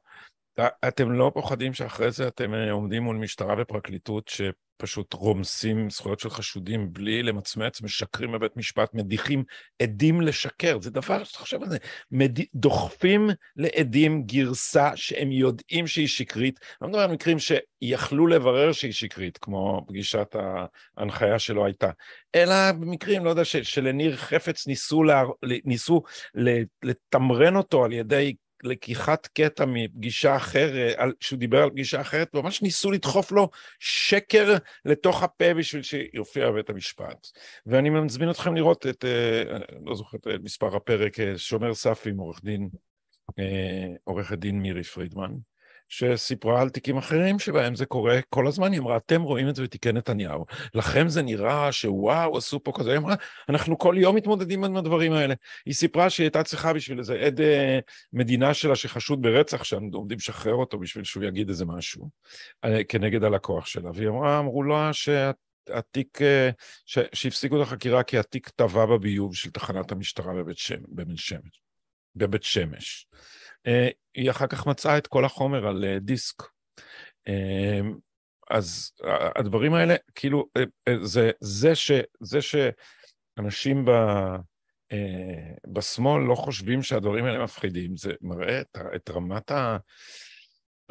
אתם לא פוחדים שאחרי זה אתם אה, עומדים מול משטרה ופרקליטות שפשוט רומסים זכויות של חשודים בלי למצמץ, משקרים בבית משפט, מדיחים עדים לשקר. זה דבר שאתה חושב על זה. מד... דוחפים לעדים גרסה שהם יודעים שהיא שקרית. לא מדבר על מקרים שיכלו לברר שהיא שקרית, כמו פגישת ההנחיה שלו הייתה, אלא במקרים, לא יודע, שלניר חפץ ניסו, לה... ניסו לתמרן אותו על ידי לקיחת קטע מפגישה אחרת, שהוא דיבר על פגישה אחרת, ממש ניסו לדחוף לו שקר לתוך הפה בשביל שיופיע בבית המשפט. ואני מזמין אתכם לראות את, אה, לא זוכר את מספר הפרק, אה, שומר סף עם עורך דין, אה, עורכת דין מירי פרידמן. שסיפרה על תיקים אחרים שבהם זה קורה כל הזמן, היא אמרה, אתם רואים את זה בתיקי נתניהו, לכם זה נראה שוואו, עשו פה כזה, היא אמרה, אנחנו כל יום מתמודדים עם הדברים האלה. היא סיפרה שהיא הייתה צריכה בשביל איזה עד אה, מדינה שלה שחשוד ברצח, שם עומדים לשחרר אותו בשביל שהוא יגיד איזה משהו, אה, כנגד הלקוח שלה, והיא אמרה, אמרו לה שאת... התיק, אה, שהפסיקו את החקירה כי התיק טבע בביוב של תחנת המשטרה בבית שמש. בבית שמש. אה, היא אחר כך מצאה את כל החומר על אה, דיסק. אה, אז הדברים האלה, כאילו, זה, זה, ש, זה שאנשים ב, בשמאל לא חושבים שהדברים האלה מפחידים, זה מראה את, את רמת ה...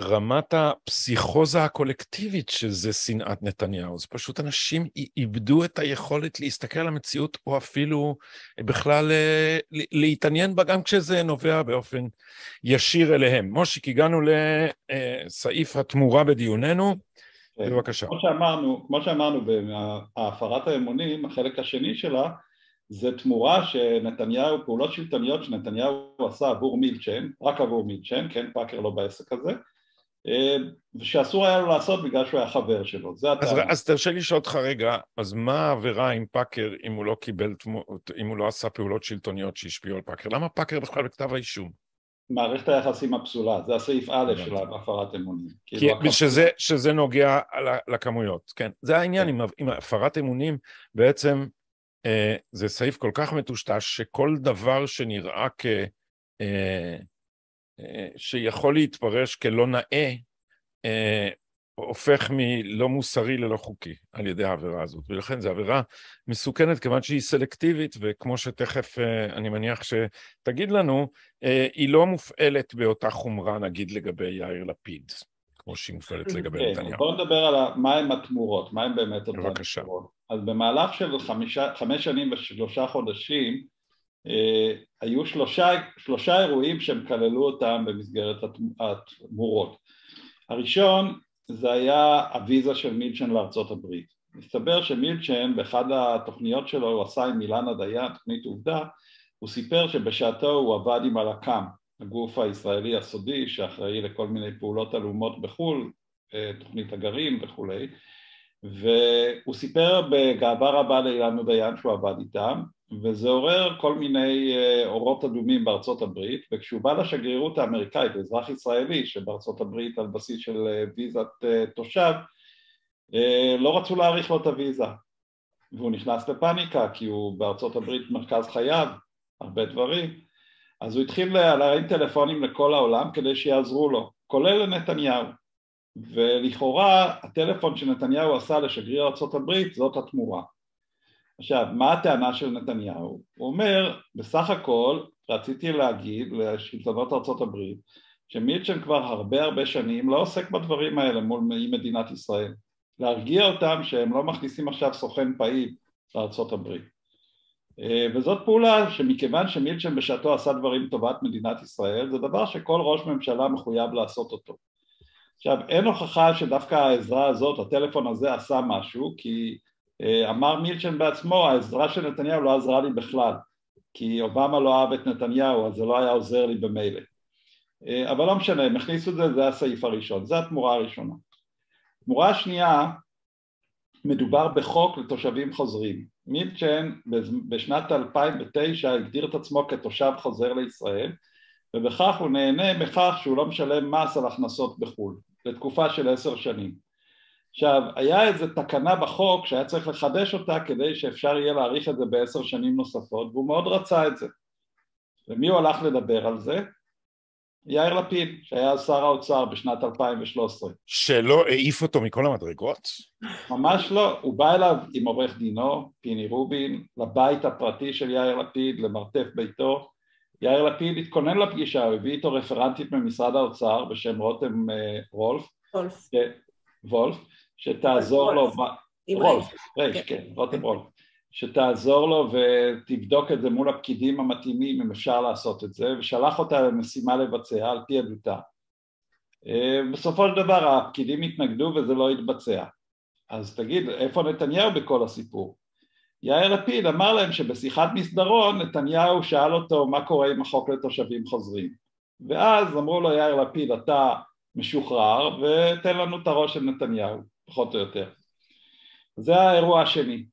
רמת הפסיכוזה הקולקטיבית שזה שנאת נתניהו. זה פשוט אנשים איבדו את היכולת להסתכל על המציאות, או אפילו בכלל אה, להתעניין בה, גם כשזה נובע באופן ישיר אליהם. מושיק, הגענו לסעיף התמורה בדיוננו. כן. בבקשה. כמו שאמרנו, כמו שאמרנו, בהפרת האמונים, החלק השני שלה, זה תמורה שנתניהו, פעולות שלטוניות שנתניהו עשה עבור מילצ'ן, רק עבור מילצ'ן, כן, פאקר לא בעסק הזה, אה, ושאסור היה לו לעשות בגלל שהוא היה חבר שלו, זה הטעם. אז, אז תרשה לי לשאול אותך רגע, אז מה העבירה עם פאקר אם הוא לא קיבל, אם הוא לא עשה פעולות שלטוניות שהשפיעו על פאקר? למה פאקר בכלל בכתב האישום? מערכת היחסים הפסולה, זה הסעיף א' של הפרת אמונים. כי כאילו שזה, שזה נוגע לכמויות, כן. זה העניין עם, עם הפרת אמונים, בעצם אה, זה סעיף כל כך מטושטש, שכל דבר שנראה כ... אה, שיכול להתפרש כלא נאה, אה, הופך מלא מוסרי ללא חוקי על ידי העבירה הזאת, ולכן זו עבירה מסוכנת כיוון שהיא סלקטיבית, וכמו שתכף אה, אני מניח שתגיד לנו, אה, היא לא מופעלת באותה חומרה נגיד לגבי יאיר לפיד, כמו שהיא מופעלת לגבי כן, נתניהו. בואו נדבר על מהם התמורות, מהם באמת אותן תמורות. אז במהלך של חמישה, חמש שנים ושלושה חודשים, אה, היו שלושה, שלושה אירועים שהם כללו אותם במסגרת התמורות. הראשון זה היה הוויזה של מילצ'ן לארצות הברית. מסתבר שמילצ'ן באחד התוכניות שלו הוא עשה עם אילנה דיין, תוכנית עובדה, הוא סיפר שבשעתו הוא עבד עם הלק"מ, הגוף הישראלי הסודי שאחראי לכל מיני פעולות עלומות בחו"ל, אה, תוכנית הגרעין וכולי, והוא סיפר בגאווה רבה לאילנה דיין שהוא עבד איתם, וזה עורר כל מיני אה, אורות אדומים בארצות הברית, וכשהוא בא לשגרירות האמריקאית, אזרח ישראלי שבארצות הברית על בסיס של אה, ויזת אה, תושב, לא רצו להאריך לו את הוויזה, והוא נכנס לפאניקה כי הוא בארצות הברית מרכז חייו, הרבה דברים, אז הוא התחיל להרים טלפונים לכל העולם כדי שיעזרו לו, כולל לנתניהו, ולכאורה הטלפון שנתניהו עשה לשגריר ארה"ב זאת התמורה עכשיו, מה הטענה של נתניהו? הוא אומר, בסך הכל רציתי להגיד לשלטונות ארה"ב שמילצ'ן כבר הרבה הרבה שנים לא עוסק בדברים האלה מול מדינת ישראל. להרגיע אותם שהם לא מכניסים עכשיו סוכן פעיל לארה"ב. אה, וזאת פעולה שמכיוון שמילצ'ן בשעתו עשה דברים לטובת מדינת ישראל, זה דבר שכל ראש ממשלה מחויב לעשות אותו. עכשיו, אין הוכחה שדווקא העזרה הזאת, הטלפון הזה עשה משהו, כי אה, אמר מילצ'ן בעצמו, העזרה של נתניהו לא עזרה לי בכלל, כי אובמה לא אהב את נתניהו, אז זה לא היה עוזר לי במילא. אה, אבל לא משנה, הם הכניסו את זה, זה הסעיף הראשון, זו התמורה הראשונה. תמורה השנייה, מדובר בחוק לתושבים חוזרים. מילצ'ן בשנת 2009 הגדיר את עצמו כתושב חוזר לישראל, ובכך הוא נהנה מכך שהוא לא משלם מס על הכנסות בחו"ל, לתקופה של עשר שנים. עכשיו, היה איזו תקנה בחוק שהיה צריך לחדש אותה כדי שאפשר יהיה להאריך את זה בעשר שנים נוספות, והוא מאוד רצה את זה. ומי הוא הלך לדבר על זה? יאיר לפיד, שהיה שר האוצר בשנת 2013. שלא העיף אותו מכל המדרגות? ממש לא, הוא בא אליו עם עורך דינו, פיני רובין, לבית הפרטי של יאיר לפיד, למרתף ביתו. יאיר לפיד התכונן לפגישה, הוא הביא איתו רפרנטית ממשרד האוצר בשם רותם אה, וולף. וולף. וולף, שתעזור לו... וולף, רייש, כן, כן רותם וולף. שתעזור לו ותבדוק את זה מול הפקידים המתאימים אם אפשר לעשות את זה ושלח אותה למשימה לבצע על פי עדותה אה, בסופו של דבר הפקידים התנגדו וזה לא התבצע אז תגיד איפה נתניהו בכל הסיפור? יאיר לפיד אמר להם שבשיחת מסדרון נתניהו שאל אותו מה קורה עם החוק לתושבים חוזרים? ואז אמרו לו יאיר לפיד אתה משוחרר ותן לנו את הראש של נתניהו פחות או יותר. זה האירוע השני.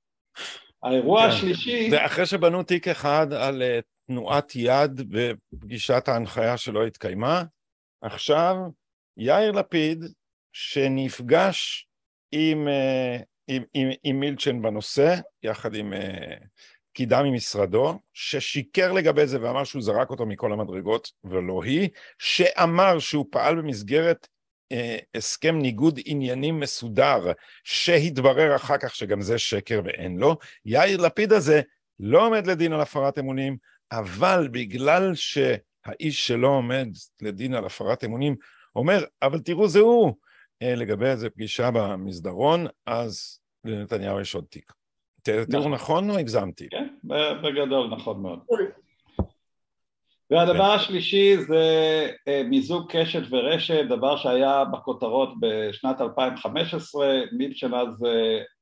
האירוע כן. השלישי... זה אחרי שבנו תיק אחד על uh, תנועת יד בפגישת ההנחיה שלא התקיימה, עכשיו יאיר לפיד שנפגש עם, uh, עם, עם, עם מילצ'ן בנושא, יחד עם uh, פקידה ממשרדו, ששיקר לגבי זה ואמר שהוא זרק אותו מכל המדרגות ולא היא, שאמר שהוא פעל במסגרת אה, הסכם ניגוד עניינים מסודר, שהתברר אחר כך שגם זה שקר ואין לו, יאיר לפיד הזה לא עומד לדין על הפרת אמונים, אבל בגלל שהאיש שלא עומד לדין על הפרת אמונים אומר, אבל תראו זה הוא, אה, לגבי איזה פגישה במסדרון, אז לנתניהו יש עוד תיק. תראו נכון, נכון או הגזמתי? כן, בגדול נכון מאוד. והדבר. השלישי זה אה, מיזוג קשת ורשת, דבר שהיה בכותרות בשנת 2015, מילצ'ן אז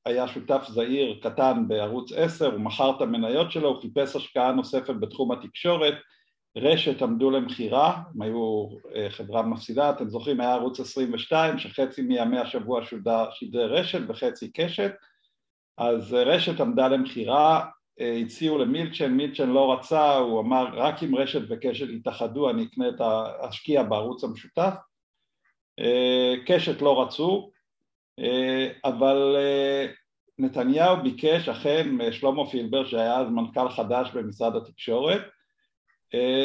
היה שותף זעיר קטן בערוץ 10, הוא מכר את המניות שלו, הוא חיפש השקעה נוספת בתחום התקשורת, רשת עמדו למכירה, הם היו אה, חברה מפסידה, אתם זוכרים היה ערוץ 22 שחצי מימי השבוע שידר רשת וחצי קשת, אז רשת עמדה למכירה, אה, הציעו למילצ'ן, מילצ'ן לא רצה, הוא אמר רק אם רשת וקשת יתאחדו אני אקנה את האשקיע בערוץ המשותף, אה, קשת לא רצו, אה, אבל נתניהו ביקש אכן שלמה פילבר שהיה אז מנכ"ל חדש במשרד התקשורת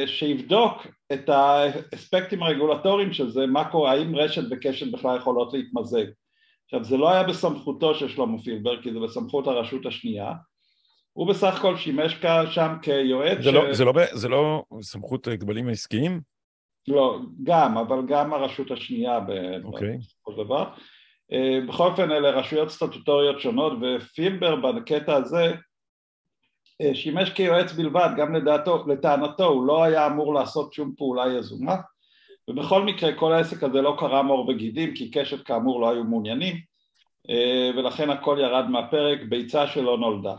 שיבדוק את האספקטים הרגולטוריים של זה, מה קורה, האם רשת וקשת בכלל יכולות להתמזג. עכשיו זה לא היה בסמכותו של שלמה פילבר כי זה בסמכות הרשות השנייה הוא בסך הכל שימש שם כיועץ... זה, לא, ש... לא, זה, לא, זה לא סמכות הגבלים העסקיים? לא, גם, אבל גם הרשות השנייה אוקיי. בסופו של דבר. אה, בכל אופן אלה רשויות סטטוטוריות שונות ופילבר בקטע הזה אה, שימש כיועץ בלבד, גם לדעתו, לטענתו הוא לא היה אמור לעשות שום פעולה יזומה ובכל מקרה כל העסק הזה לא קרם עור וגידים כי קשת כאמור לא היו מעוניינים אה, ולכן הכל ירד מהפרק, ביצה שלא נולדה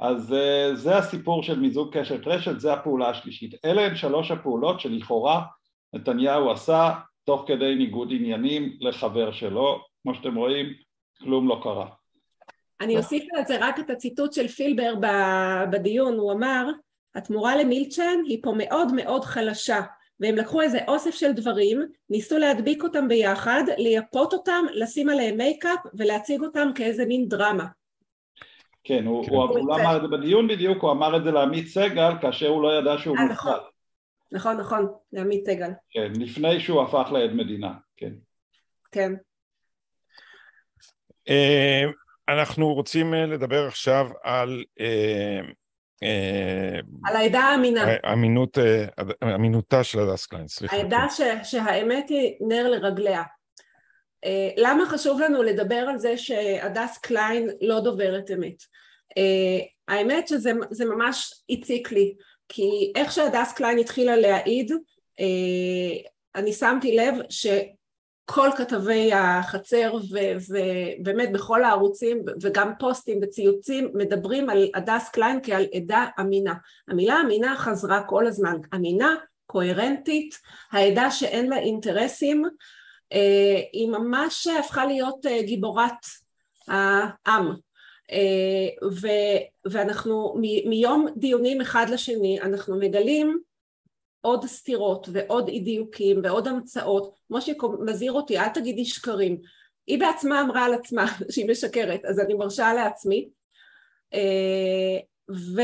אז אה, זה הסיפור של מיזוג קשת רשת, זה הפעולה השלישית. אלה הן שלוש הפעולות שלכאורה נתניהו עשה תוך כדי ניגוד עניינים לחבר שלו, כמו שאתם רואים, כלום לא קרה. אני אוסיף על זה רק את הציטוט של פילבר בדיון, הוא אמר, התמורה למילצ'ן היא פה מאוד מאוד חלשה, והם לקחו איזה אוסף של דברים, ניסו להדביק אותם ביחד, לייפות אותם, לשים עליהם מייקאפ ולהציג אותם כאיזה מין דרמה. כן, הוא, כן. הוא, הוא לא אמר את זה בדיון בדיוק, הוא אמר את זה לעמית סגל כאשר הוא לא ידע שהוא מוקלט. נכון, נכון, נכון, לעמית סגל. כן, לפני שהוא הפך לעד מדינה, כן. כן. אה, אנחנו רוצים אה, לדבר עכשיו על... אה, על העדה האמינה. אמינות, אמינותה של הדס קליין, סליחה. העדה כן. שהאמת היא נר לרגליה. אה, למה חשוב לנו לדבר על זה שהדס קליין לא דוברת אמת? אה, האמת שזה ממש הציק לי, כי איך שהדס קליין התחילה להעיד, אה, אני שמתי לב שכל כתבי החצר ובאמת בכל הערוצים וגם פוסטים וציוצים מדברים על הדס קליין כעל עדה אמינה. המילה אמינה חזרה כל הזמן, אמינה, קוהרנטית, העדה שאין לה אינטרסים אה, היא ממש הפכה להיות אה, גיבורת העם אה, ואנחנו מיום דיונים אחד לשני אנחנו מגלים עוד סתירות ועוד אי דיוקים ועוד המצאות. משה מזהיר אותי אל תגידי שקרים. היא בעצמה אמרה על עצמה שהיא משקרת אז אני מרשה לעצמי. ו,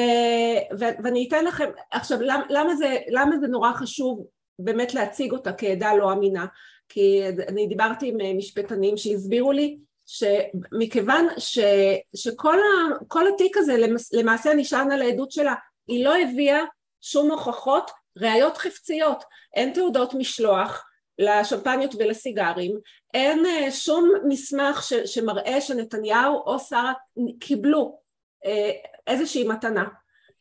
ו, ואני אתן לכם עכשיו למה, למה, זה, למה זה נורא חשוב באמת להציג אותה כעדה לא אמינה? כי אני דיברתי עם משפטנים שהסבירו לי שמכיוון ש, שכל ה, התיק הזה למעשה נשען על העדות שלה היא לא הביאה שום הוכחות ראיות חפציות אין תעודות משלוח לשמפניות ולסיגרים, אין אה, שום מסמך ש, שמראה שנתניהו או שרה קיבלו אה, איזושהי מתנה.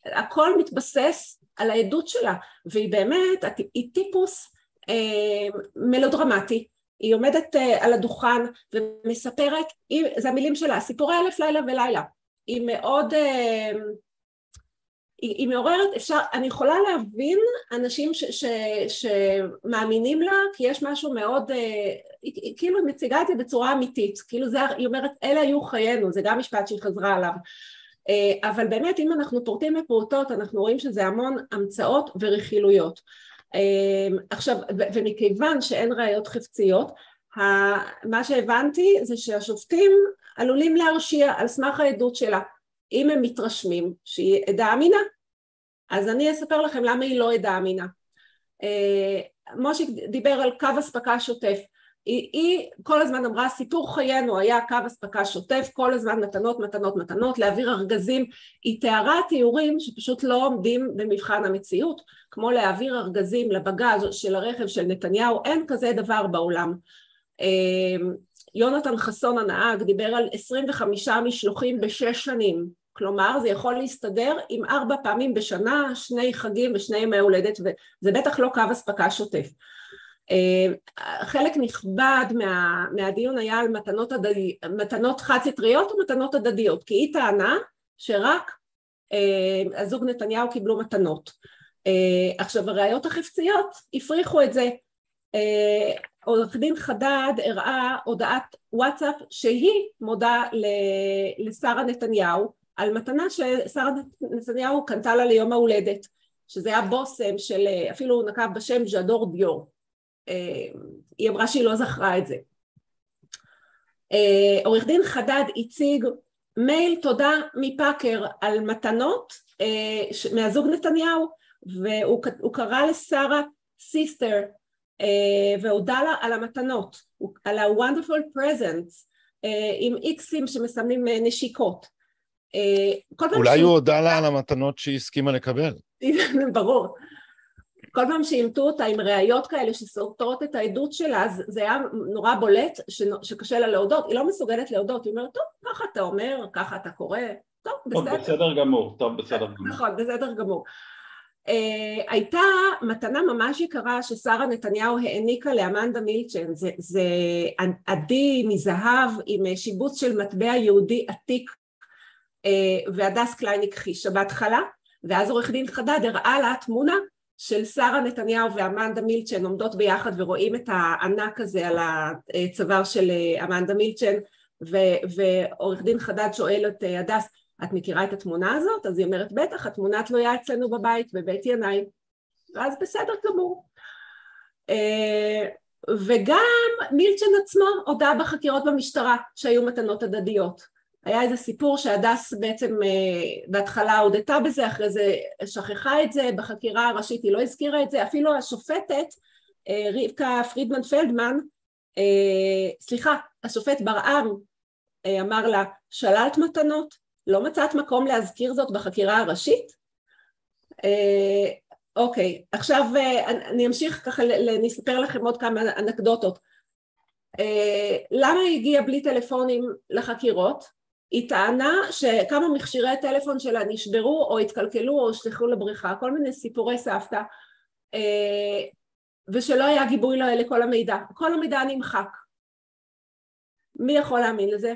הכל מתבסס על העדות שלה, והיא באמת, היא טיפוס אה, מלודרמטי. היא עומדת על הדוכן ומספרת, זה המילים שלה, סיפורי אלף לילה ולילה. היא מאוד היא, היא מעוררת, אפשר, אני יכולה להבין אנשים ש, ש, שמאמינים לה כי יש משהו מאוד, אה, היא, היא כאילו מציגה את זה בצורה אמיתית, כאילו זה, היא אומרת אלה היו חיינו, זה גם משפט שהיא חזרה עליו, אה, אבל באמת אם אנחנו פורטים בפרוטות אנחנו רואים שזה המון המצאות ורכילויות. אה, עכשיו, ומכיוון שאין ראיות חפציות, מה שהבנתי זה שהשופטים עלולים להרשיע על סמך העדות שלה אם הם מתרשמים שהיא עדה אמינה, אז אני אספר לכם למה היא לא עדה אמינה. אה, משה דיבר על קו אספקה שוטף. היא, היא כל הזמן אמרה סיפור חיינו היה קו אספקה שוטף, כל הזמן מתנות מתנות מתנות, להעביר ארגזים, היא תיארה תיאורים שפשוט לא עומדים במבחן המציאות, כמו להעביר ארגזים לבגז של הרכב של נתניהו, אין כזה דבר בעולם. אה, יונתן חסון הנהג דיבר על 25 משלוחים בשש שנים, כלומר זה יכול להסתדר עם ארבע פעמים בשנה, שני חגים ושני ימי הולדת וזה בטח לא קו אספקה שוטף. אה, חלק נכבד מה, מהדיון היה על מתנות, הדדי, מתנות חד סטריות ומתנות הדדיות כי היא טענה שרק אה, הזוג נתניהו קיבלו מתנות. אה, עכשיו הראיות החפציות הפריחו את זה עורך דין חדד הראה הודעת וואטסאפ שהיא מודה לשרה נתניהו על מתנה ששרה נתניהו קנתה לה ליום ההולדת שזה היה בושם של אפילו הוא נקב בשם ז'דור דיור. אה, היא אמרה שהיא לא זכרה את זה. אה, עורך דין חדד הציג מייל תודה מפאקר על מתנות אה, מהזוג נתניהו והוא קרא לשרה sister והודה לה על המתנות, על ה-wonderful presents אה, עם איקסים שמסמנים אה, נשיקות. אולי הוא הודה לה על המתנות שהיא הסכימה לקבל. ברור. כל פעם שאימתו אותה עם ראיות כאלה שסותרות את העדות שלה, זה היה נורא בולט שקשה לה להודות, היא לא מסוגלת להודות, היא אומרת, טוב, ככה אתה אומר, ככה אתה קורא, טוב, בסדר. טוב, בסדר גמור, טוב, בסדר גמור. נכון, בסדר גמור. Uh, הייתה מתנה ממש יקרה ששרה נתניהו העניקה לאמנדה מילצ'ן, זה, זה עדי מזהב עם שיבוץ של מטבע יהודי עתיק uh, והדס קליין הכחישה בהתחלה ואז עורך דין חדד הראה לה תמונה של שרה נתניהו ואמנדה מילצ'ן עומדות ביחד ורואים את הענק הזה על הצוואר של אה, אמנדה מילצ'ן ועורך דין חדד שואל את הדס את מכירה את התמונה הזאת? אז היא אומרת בטח, התמונה תלויה אצלנו בבית בבית ינאי ואז בסדר גמור אה, וגם מילצ'ן עצמו הודה בחקירות במשטרה שהיו מתנות הדדיות היה איזה סיפור שהדס בעצם אה, בהתחלה הודתה בזה, אחרי זה שכחה את זה, בחקירה הראשית היא לא הזכירה את זה, אפילו השופטת אה, רבקה פרידמן פלדמן, סליחה, השופט ברעם אמר לה, שללת מתנות? לא מצאת מקום להזכיר זאת בחקירה הראשית? אה, אוקיי, עכשיו אה, אני אמשיך ככה, אני אספר לכם עוד כמה אנקדוטות. אה, למה היא הגיעה בלי טלפונים לחקירות? היא טענה שכמה מכשירי טלפון שלה נשברו או התקלקלו או הושלכו לבריכה, כל מיני סיפורי סבתא, ושלא היה גיבוי לכל המידע. כל המידע נמחק. מי יכול להאמין לזה?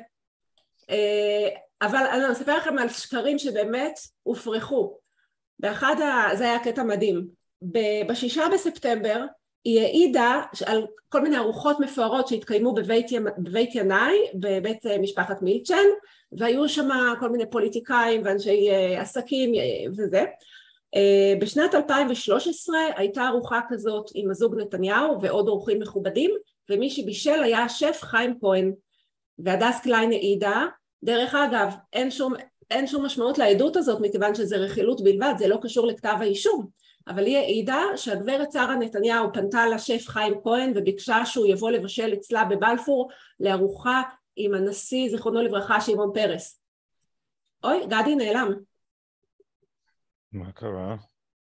אבל אני אספר לכם על שקרים שבאמת הופרכו. באחד, ה... זה היה קטע מדהים. בשישה בספטמבר היא העידה על כל מיני ארוחות מפוארות שהתקיימו בבית, י... בבית ינאי, בבית אה, משפחת מילצ'ן, והיו שם כל מיני פוליטיקאים ואנשי אה, עסקים אה, וזה. בשנת 2013 הייתה ארוחה כזאת עם הזוג נתניהו ועוד אורחים מכובדים, ומי שבישל היה השף חיים כהן. והדס קליין העידה דרך אגב, אין שום, אין שום משמעות לעדות הזאת מכיוון שזה רכילות בלבד, זה לא קשור לכתב האישום, אבל היא העידה שהגברת שרה נתניהו פנתה לשף חיים כהן וביקשה שהוא יבוא לבשל אצלה בבלפור לארוחה עם הנשיא זיכרונו לברכה שמעון פרס. אוי, גדי נעלם. מה קרה?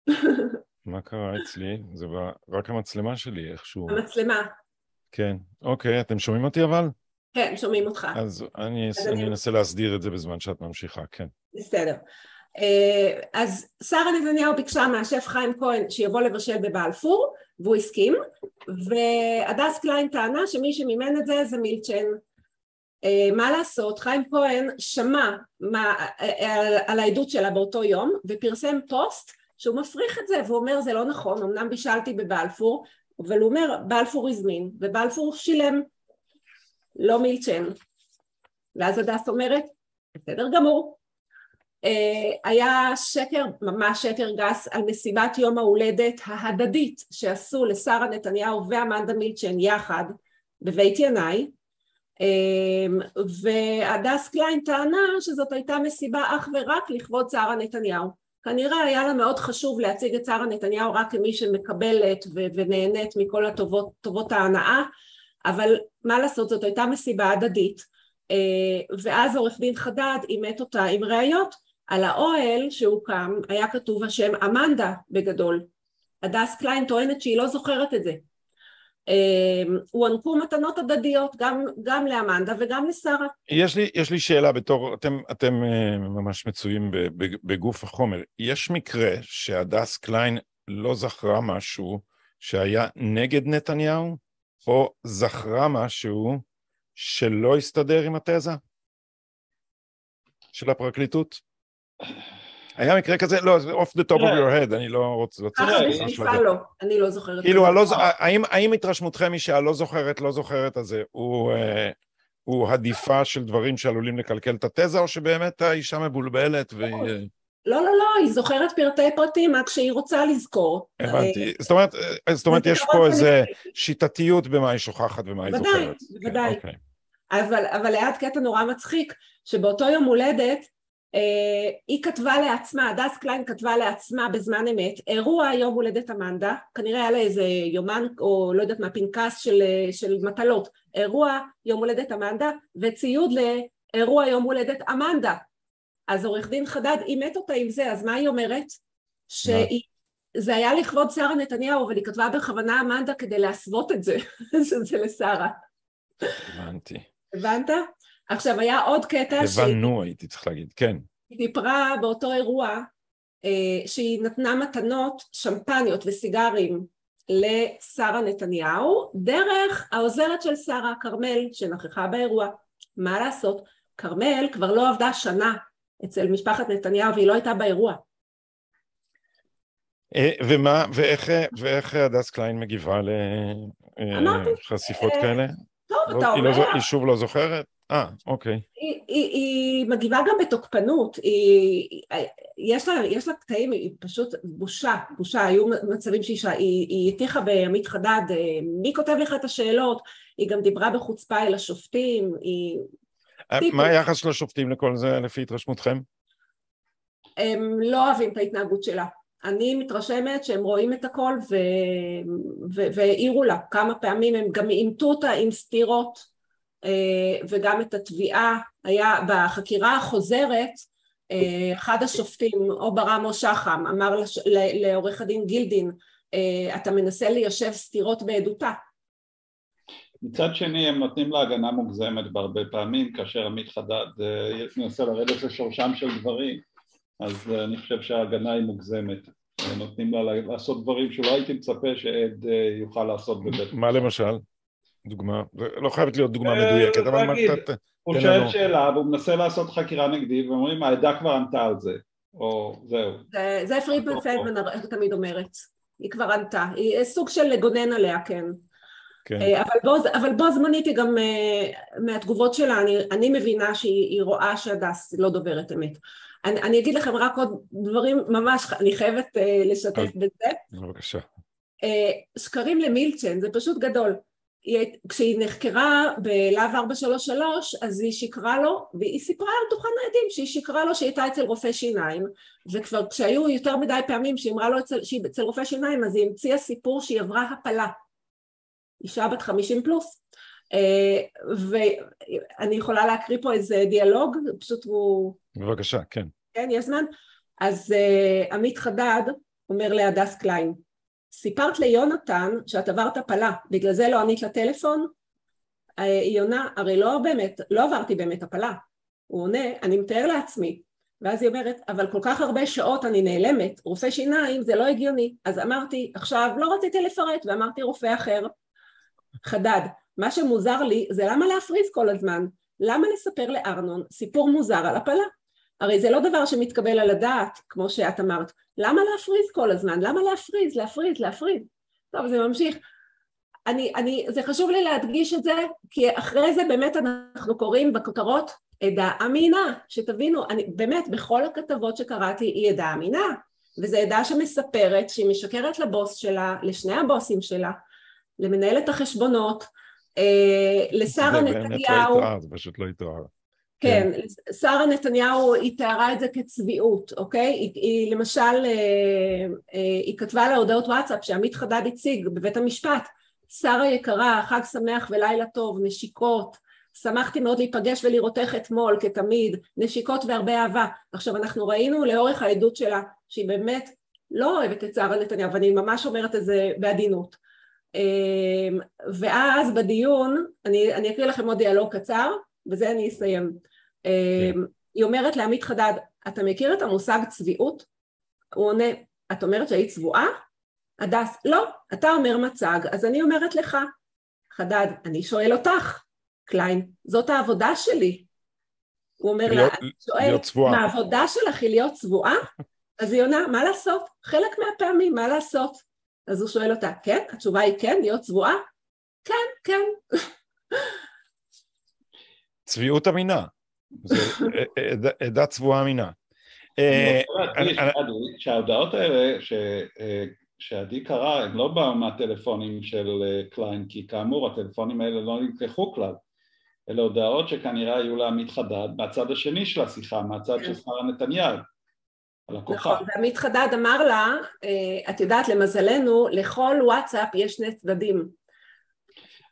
מה קרה אצלי? זה רק המצלמה שלי איכשהו. המצלמה. כן. אוקיי, אתם שומעים אותי אבל? כן, שומעים אותך. אז אני, אז אני אנסה להסדיר את זה בזמן שאת ממשיכה, כן. בסדר. אה, אז שרה נתניהו ביקשה מהשף חיים כהן שיבוא לבשל בבלפור, והוא הסכים, והדס קליין טענה שמי שמימן את זה זה מילצ'ן. אה, מה לעשות, חיים כהן שמע מה, אה, על, על העדות שלה באותו יום ופרסם פוסט שהוא מפריך את זה והוא אומר זה לא נכון, אמנם בישלתי בבלפור, אבל הוא אומר בלפור הזמין ובלפור שילם, לא מילצ'ן. ואז הדס אומרת בסדר גמור, אה, היה שקר, ממש שקר גס, על מסיבת יום ההולדת ההדדית שעשו לשרה נתניהו ואמנדה מילצ'ן יחד בבית ינאי. אה, והדס קליין טענה שזאת הייתה מסיבה אך ורק לכבוד שרה נתניהו. כנראה היה לה מאוד חשוב להציג את שרה נתניהו רק כמי שמקבלת ונהנית מכל הטובות, טובות ההנאה אבל מה לעשות זאת הייתה מסיבה הדדית אה, ואז עורך דין חדד אימת אותה עם ראיות על האוהל שהוקם היה כתוב השם אמנדה בגדול. הדס קליין טוענת שהיא לא זוכרת את זה. אמ, הוענקו מתנות הדדיות גם, גם לאמנדה וגם לשרה. יש לי, יש לי שאלה בתור, אתם, אתם אה, ממש מצויים בגוף החומר. יש מקרה שהדס קליין לא זכרה משהו שהיה נגד נתניהו, או זכרה משהו שלא הסתדר עם התזה של הפרקליטות? היה מקרה כזה? לא, זה off the top of your head, אני לא רוצה... ככה בשאיפה לא, אני לא זוכרת. כאילו, האם התרשמותכם היא שהלא זוכרת, לא זוכרת הזה, אה, הוא הדיפה של דברים שעלולים לקלקל את התזה, או שבאמת האישה מבולבלת והיא... אה, לא, לא, לא, היא זוכרת פרטי פרטים רק כשהיא רוצה לזכור. הבנתי. אה, זאת אומרת, יש פה איזו שיטתיות במה היא שוכחת ומה היא זוכרת. ודאי, ודאי. אוקיי. אבל ליד קטע נורא מצחיק, שבאותו יום הולדת אה, היא כתבה לעצמה, הדס קליין כתבה לעצמה בזמן אמת, אירוע יום הולדת אמנדה, כנראה היה לה איזה יומן או לא יודעת מה, פנקס של, של מטלות, אירוע יום הולדת אמנדה וציוד לאירוע יום הולדת אמנדה. אז עורך דין חדד אימת אותה עם זה, אז מה היא אומרת? שזה היה לכבוד שרה נתניהו, אבל היא כתבה בכוונה אמנדה כדי להסוות את זה, שזה לשרה. הבנתי. הבנת? עכשיו היה עוד קטע הבנו, שהיא... הייתי צריך להגיד, כן. היא דיברה באותו אירוע אה, שהיא נתנה מתנות, שמפניות וסיגרים לשרה נתניהו דרך העוזרת של שרה, כרמל, שנכחה באירוע. מה לעשות? כרמל כבר לא עבדה שנה אצל משפחת נתניהו והיא לא הייתה באירוע. אה, ומה, ואיך, ואיך הדס קליין מגיבה לחשיפות כאלה? טוב, לא, אתה אומר... היא, לא, שוב לא זוכרת? אה, אוקיי. היא, היא, היא מגיבה גם בתוקפנות, היא, יש, לה, יש לה קטעים, היא פשוט בושה, בושה, היו מצבים שהיא היא הטיחה בעמית חדד, אה, מי כותב לך את השאלות, היא גם דיברה בחוצפה אל השופטים, היא... אה, מה היחס של השופטים לכל זה לפי התרשמותכם? הם לא אוהבים את ההתנהגות שלה. אני מתרשמת שהם רואים את הכל והעירו לה כמה פעמים, הם גם אימתו אותה עם סתירות אה, וגם את התביעה, היה בחקירה החוזרת אה, אחד השופטים, או ברם או שחם, אמר לעורך הדין גילדין, אתה מנסה ליישב סתירות בעדותה. מצד שני הם נותנים לה הגנה מוגזמת בהרבה פעמים כאשר עמית חדד מנסה לרדת לשורשם של דברים. אז אני חושב שההגנה היא מוגזמת. נותנים לה לעשות דברים שלא הייתי מצפה שעד יוכל לעשות בבית מה למשל? דוגמה, לא חייבת להיות דוגמה אה, מדויקת, אבל מה קצת... הוא שואל שאלה והוא מנסה לעשות חקירה נגדית ואומרים העדה כבר ענתה על זה, או זהו. זה פרידמן פלדמן תמיד אומרת, היא כבר ענתה, היא סוג של לגונן עליה, כן. כן. אה, אבל, בו, אבל בו זמנית היא גם אה, מהתגובות שלה, אני, אני מבינה שהיא רואה שהדס לא דוברת אמת. אני, אני אגיד לכם רק עוד דברים ממש, אני חייבת לשתף בזה. בבקשה. שקרים למילצ'ן, זה פשוט גדול. כשהיא נחקרה בלהב 433 אז היא שיקרה לו והיא סיפרה על דוכן העדים שהיא שיקרה לו שהיא הייתה אצל רופא שיניים וכבר כשהיו יותר מדי פעמים שהיא אמרה לו אצל, שהיא אצל רופא שיניים אז היא המציאה סיפור שהיא עברה הפלה אישה בת חמישים פלוס אה, ואני יכולה להקריא פה איזה דיאלוג פשוט הוא... בבקשה כן כן יש זמן? אז uh, עמית חדד אומר להדס קליין סיפרת ליונתן שאת עברת הפלה, בגלל זה לא ענית לטלפון? אה, היא עונה, הרי לא באמת, לא עברתי באמת הפלה. הוא עונה, אני מתאר לעצמי. ואז היא אומרת, אבל כל כך הרבה שעות אני נעלמת, רופא שיניים זה לא הגיוני. אז אמרתי, עכשיו לא רציתי לפרט, ואמרתי רופא אחר. חדד, מה שמוזר לי זה למה להפריז כל הזמן? למה לספר לארנון סיפור מוזר על הפלה? הרי זה לא דבר שמתקבל על הדעת, כמו שאת אמרת. למה להפריז כל הזמן? למה להפריז, להפריז, להפריז? טוב, זה ממשיך. אני, אני, זה חשוב לי להדגיש את זה, כי אחרי זה באמת אנחנו קוראים בכותרות עדה אמינה, שתבינו, אני, באמת, בכל הכתבות שקראתי היא עדה אמינה, וזו עדה שמספרת שהיא משקרת לבוס שלה, לשני הבוסים שלה, למנהלת החשבונות, אה, לשרה נתניהו. זה באמת לא זה פשוט לא התראה. כן, כן, שרה נתניהו היא תיארה את זה כצביעות, אוקיי? היא, היא למשל, אה, אה, היא כתבה לה הודעות וואטסאפ שעמית חדד הציג בבית המשפט, שרה יקרה, חג שמח ולילה טוב, נשיקות, שמחתי מאוד להיפגש ולראותך אתמול כתמיד, נשיקות והרבה אהבה. עכשיו אנחנו ראינו לאורך העדות שלה שהיא באמת לא אוהבת את שרה נתניהו, ואני ממש אומרת את זה בעדינות. אה, ואז בדיון, אני, אני אקריא לכם עוד דיאלוג קצר, בזה אני אסיים. כן. אמ, היא אומרת לעמית חדד, אתה מכיר את המושג צביעות? הוא עונה, את אומרת שהיית צבועה? הדס, לא, אתה אומר מצג, אז אני אומרת לך. חדד, אני שואל אותך. קליין, זאת העבודה שלי. הוא אומר להיות, לה, אני שואל, מה העבודה שלך היא להיות צבועה? אז היא עונה, מה לעשות? חלק מהפעמים, מה לעשות? אז הוא שואל אותה, כן? התשובה היא כן, להיות צבועה? כן, כן. צביעות אמינה. עדה צבועה אמינה. אה, שההודעות האלה אה, שעדי קרא הן לא באו מהטלפונים של אה, קליין כי כאמור הטלפונים האלה לא נלקחו כלל אלה הודעות שכנראה היו לעמית חדד מהצד השני של השיחה, מהצד של שרה נתניהו נכון, ועמית חדד אמר לה, את יודעת למזלנו, לכל וואטסאפ יש שני צדדים.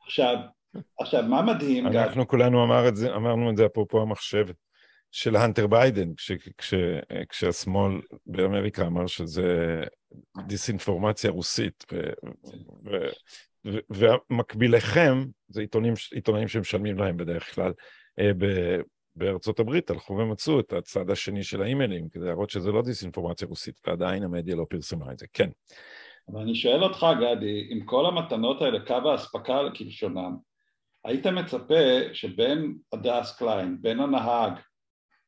עכשיו, עכשיו מה מדהים אנחנו כולנו אמר את זה, אמרנו את זה אפרופו המחשב של הנטר ביידן, כש, כש, כשהשמאל באמריקה אמר שזה דיסאינפורמציה רוסית, ו, ו, ו, ומקביליכם, זה עיתונים, עיתונאים שמשלמים להם בדרך כלל, אה, ב, בארצות הברית הלכו ומצאו את הצד השני של האימיילים, כדי להראות שזה לא דיסאינפורמציה רוסית, ועדיין המדיה לא פרסמה את זה, כן. אבל אני שואל אותך, עדי, עם כל המתנות האלה, קו האספקה כלשונם, היית מצפה שבין הדס קליין, בין הנהג,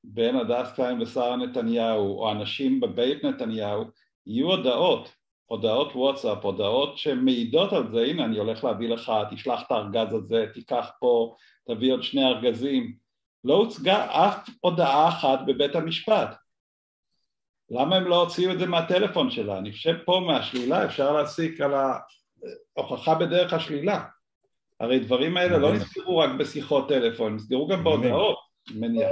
בין הדס קליין ושרה נתניהו, או אנשים בבית נתניהו, יהיו הודעות, הודעות וואטסאפ, הודעות שמעידות על זה, הנה אני הולך להביא לך, תשלח את הארגז הזה, תיקח פה, תביא עוד שני ארגזים. לא הוצגה אף הודעה אחת בבית המשפט. למה הם לא הוציאו את זה מהטלפון שלה? אני חושב פה מהשלילה אפשר להסיק על ההוכחה בדרך השלילה. הרי דברים האלה לא נסגרו רק בשיחות טלפון, נסגרו גם בהודעות, מניח.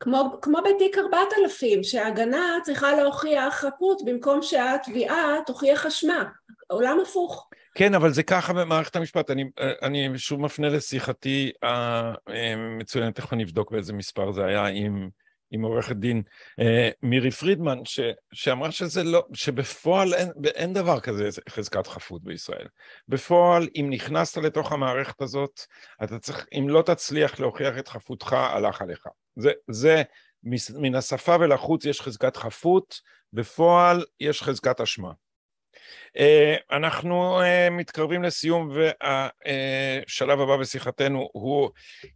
כמו, כמו בתיק 4000, שההגנה צריכה להוכיח חפות במקום שהתביעה תוכיח אשמה. עולם הפוך. כן, אבל זה ככה במערכת המשפט. אני, אני שוב מפנה לשיחתי המצוינת, תכף אני אבדוק באיזה מספר זה היה עם... עם עורכת דין אה, מירי פרידמן, ש, שאמרה שזה לא, שבפועל אין, אין דבר כזה חזקת חפות בישראל. בפועל, אם נכנסת לתוך המערכת הזאת, אתה צריך, אם לא תצליח להוכיח את חפותך, הלך עליך. זה, זה מן השפה ולחוץ יש חזקת חפות, בפועל יש חזקת אשמה. אה, אנחנו אה, מתקרבים לסיום והשלב הבא בשיחתנו הוא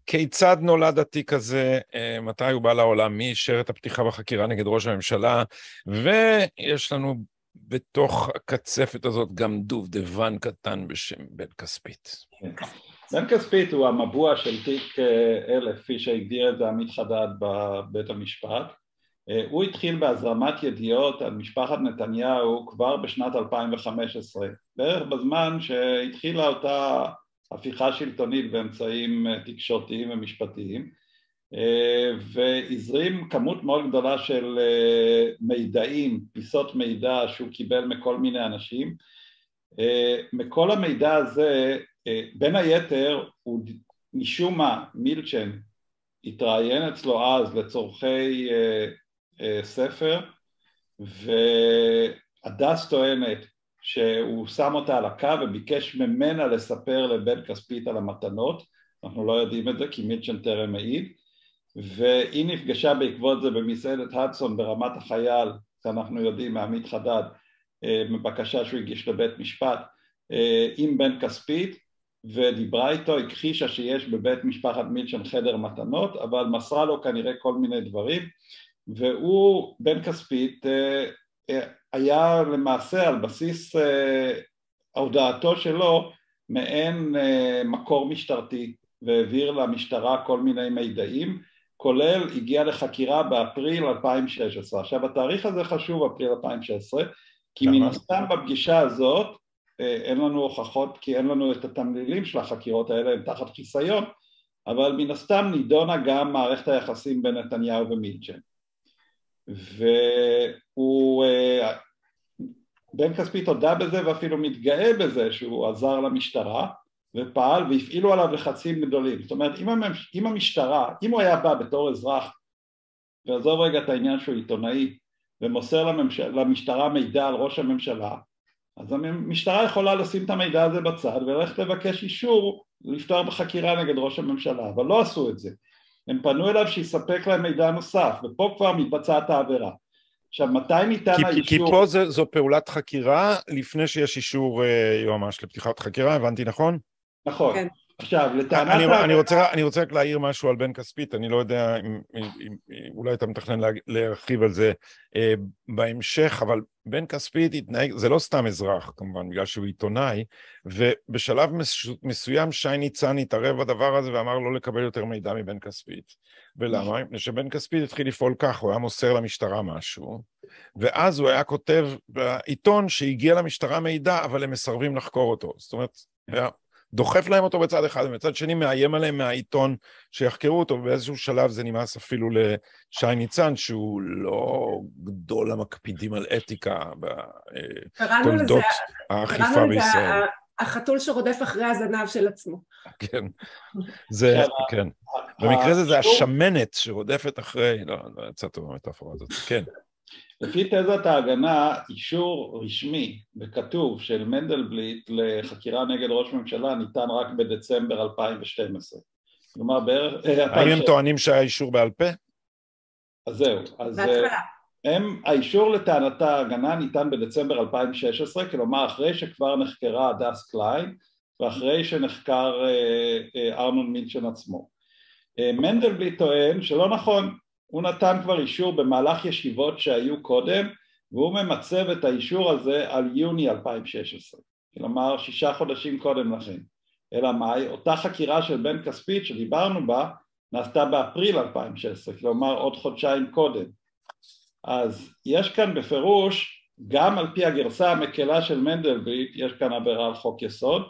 כיצד נולד התיק הזה, אה, מתי הוא בא לעולם, מי אישר את הפתיחה בחקירה נגד ראש הממשלה ויש לנו בתוך הקצפת הזאת גם דובדבן קטן בשם בן כספית. בן כספית הוא המבוע של תיק אלף, כפי שהגדיר את זה עמית חדד בבית המשפט. אה, הוא התחיל בהזרמת ידיעות על משפחת נתניהו כבר בשנת 2015, בערך בזמן שהתחילה אותה הפיכה שלטונית באמצעים אה, תקשורתיים ומשפטיים אה, והזרים כמות מאוד גדולה של מידעים, פיסות מידע שהוא קיבל מכל מיני אנשים מכל המידע הזה, בין היתר, הוא משום מה, מילצ'ן התראיין אצלו אז לצורכי ספר והדס טוענת שהוא שם אותה על הקו וביקש ממנה לספר לבן כספית על המתנות, אנחנו לא יודעים את זה כי מיטשן טרם העיד. והיא נפגשה בעקבות זה במסעדת הדסון ברמת החייל, שאנחנו יודעים מעמית חדד, אה, בבקשה שהוא הגיש לבית משפט אה, עם בן כספית ודיברה איתו, הכחישה שיש בבית משפחת מילצ'ן חדר מתנות אבל מסרה לו כנראה כל מיני דברים והוא בן כספית אה, אה, היה למעשה על בסיס אה, הודעתו שלו מעין מקור משטרתי והעביר למשטרה כל מיני מידעים כולל הגיע לחקירה באפריל 2016 עכשיו התאריך הזה חשוב אפריל 2016 כי מן הסתם בפגישה הזאת אין לנו הוכחות כי אין לנו את התמלילים של החקירות האלה הם תחת חיסיון אבל מן הסתם נידונה גם מערכת היחסים בין נתניהו ומילצ'ן והוא, אה, בן כספית הודה בזה ואפילו מתגאה בזה שהוא עזר למשטרה ופעל והפעילו עליו לחצים גדולים. זאת אומרת אם, המש, אם המשטרה, אם הוא היה בא בתור אזרח ועזוב רגע את העניין שהוא עיתונאי ומוסר לממש... למשטרה מידע על ראש הממשלה אז המשטרה יכולה לשים את המידע הזה בצד וללכת לבקש אישור לפתוח בחקירה נגד ראש הממשלה אבל לא עשו את זה הם פנו אליו שיספק להם מידע נוסף, ופה כבר מתבצעת העבירה. עכשיו, מתי ניתן כי, האישור... כי פה זה, זו פעולת חקירה לפני שיש אישור אה, יועמ"ש לפתיחת חקירה, הבנתי נכון? נכון. כן. עכשיו, לטענת... אני, ה... אני, רוצה, אני רוצה רק להעיר משהו על בן כספית, אני לא יודע אם, אם, אם אולי אתה מתכנן לה, להרחיב על זה אה, בהמשך, אבל בן כספית התנהג, זה לא סתם אזרח כמובן, בגלל שהוא עיתונאי, ובשלב מס, מסוים שי ניצן התערב בדבר הזה ואמר לא לקבל יותר מידע מבן כספית. ולמה? מפני שבן כספית התחיל לפעול כך, הוא היה מוסר למשטרה משהו, ואז הוא היה כותב בעיתון שהגיע למשטרה מידע, אבל הם מסרבים לחקור אותו. זאת אומרת, היה דוחף להם אותו בצד אחד, ומצד שני מאיים עליהם מהעיתון שיחקרו אותו, ובאיזשהו שלב זה נמאס אפילו לשי ניצן, שהוא לא גדול המקפידים על אתיקה בתולדות האכיפה בישראל. החתול שרודף אחרי הזנב של עצמו. כן, זה, כן. במקרה הזה זה השמנת שרודפת אחרי, לא, לא יצא טוב המטאפורה הזאת, כן. לפי תזת ההגנה, אישור רשמי וכתוב של מנדלבליט לחקירה נגד ראש ממשלה ניתן רק בדצמבר 2012. כלומר בערך... אה, האם הם טוענים שהיה אישור בעל פה? אז זהו. אז אה, הם, האישור לטענת ההגנה ניתן בדצמבר 2016, כלומר אחרי שכבר נחקרה הדס קליין ואחרי שנחקר אה, ארנון מילצ'ן עצמו. מנדלבליט טוען שלא נכון, הוא נתן כבר אישור במהלך ישיבות שהיו קודם והוא ממצב את האישור הזה על יוני 2016, כלומר שישה חודשים קודם לכן. אלא מאי? אותה חקירה של בן כספית שדיברנו בה נעשתה באפריל 2016, כלומר עוד חודשיים קודם. אז יש כאן בפירוש, גם על פי הגרסה המקלה של מנדלבליט, יש כאן עבירה על חוק יסוד,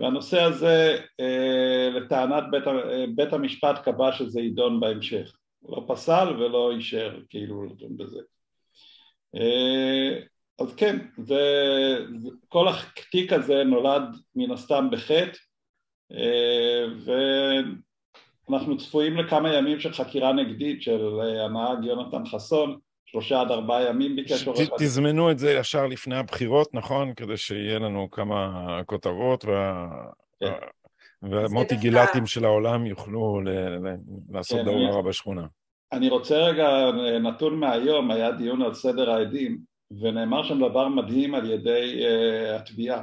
והנושא הזה אה, לטענת בית, אה, בית המשפט קבע שזה יידון בהמשך. לא פסל ולא אישר כאילו לדון בזה. אה, אז כן, זה, כל התיק הזה נולד מן הסתם בחטא אה, ואנחנו צפויים לכמה ימים של חקירה נגדית של אה, הנהג יונתן חסון שלושה עד ארבעה ימים ביקש עורך דין. תזמנו את זה ישר לפני הבחירות, נכון? כדי שיהיה לנו כמה כותרות וה... כן. והמוטי גילתים של העולם יוכלו לעשות כן, דבר רע בשכונה. אני רוצה רגע נתון מהיום, היה דיון על סדר העדים ונאמר שם דבר מדהים על ידי uh, התביעה.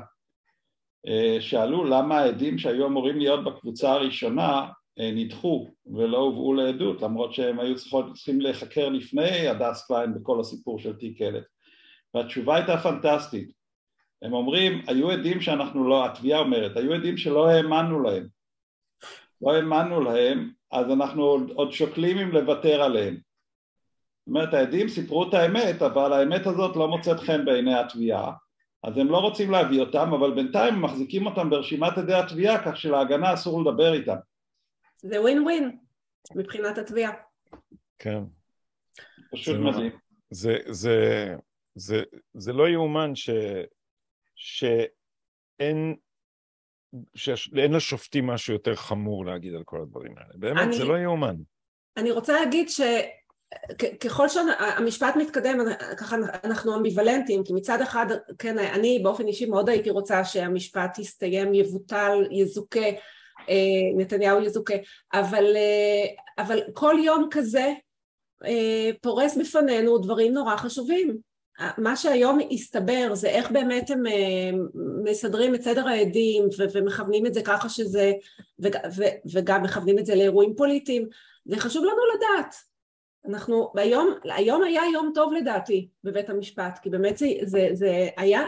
Uh, שאלו למה העדים שהיו אמורים להיות בקבוצה הראשונה uh, נדחו ולא הובאו לעדות למרות שהם היו צריכות, צריכים להיחקר לפני הדס קליין בכל הסיפור של תיק ילד והתשובה הייתה פנטסטית הם אומרים היו עדים שאנחנו לא, התביעה אומרת, היו עדים שלא האמנו להם לא האמנו להם אז אנחנו עוד, שוקלים אם לוותר עליהם אומרת, העדים סיפרו את האמת, אבל האמת הזאת לא מוצאת חן בעיני התביעה, אז הם לא רוצים להביא אותם, אבל בינתיים הם מחזיקים אותם ברשימת עדי התביעה, כך שלהגנה אסור לדבר איתם. זה ווין ווין מבחינת התביעה. כן. פשוט זה- מדהים. זה, זה, זה, זה לא יאומן ש, שאין, שאין לשופטים משהו יותר חמור להגיד על כל הדברים האלה. באמת, אני- זה לא יאומן. אני רוצה להגיד שככל שהמשפט מתקדם, ככה אנחנו אמביוולנטים, כי מצד אחד, כן, אני באופן אישי מאוד הייתי רוצה שהמשפט יסתיים, יבוטל, יזוכה, אה, נתניהו יזוכה, אבל, אה, אבל כל יום כזה אה, פורס בפנינו דברים נורא חשובים. מה שהיום הסתבר זה איך באמת הם אה, מסדרים את סדר העדים ומכוונים את זה ככה שזה, וגם מכוונים את זה לאירועים פוליטיים, זה חשוב לנו לדעת. אנחנו, היום, היום היה יום טוב לדעתי בבית המשפט, כי באמת זה, זה, זה היה,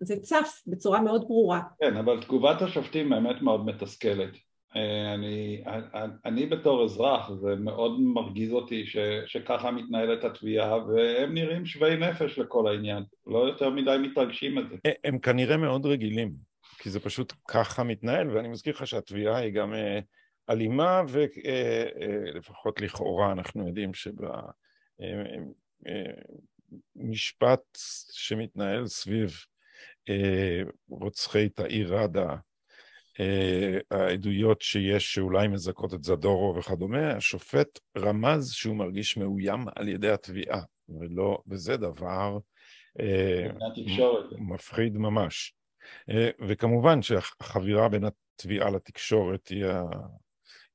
זה צף בצורה מאוד ברורה. כן, אבל תגובת השופטים באמת מאוד מתסכלת. אה, אני, אני, אני בתור אזרח, זה מאוד מרגיז אותי ש, שככה מתנהלת התביעה, והם נראים שווי נפש לכל העניין, לא יותר מדי מתרגשים את זה. הם כנראה מאוד רגילים, כי זה פשוט ככה מתנהל, ואני מזכיר לך שהתביעה היא גם אה, אלימה, ולפחות לכאורה אנחנו יודעים שבמשפט שמתנהל סביב אה, רוצחי תאיר ראדה, אה, העדויות שיש שאולי מזכות את זדורו וכדומה, השופט רמז שהוא מרגיש מאוים על ידי התביעה, ולא, וזה דבר אה. מפחיד ממש. אה, וכמובן שהחבירה בין התביעה לתקשורת היא.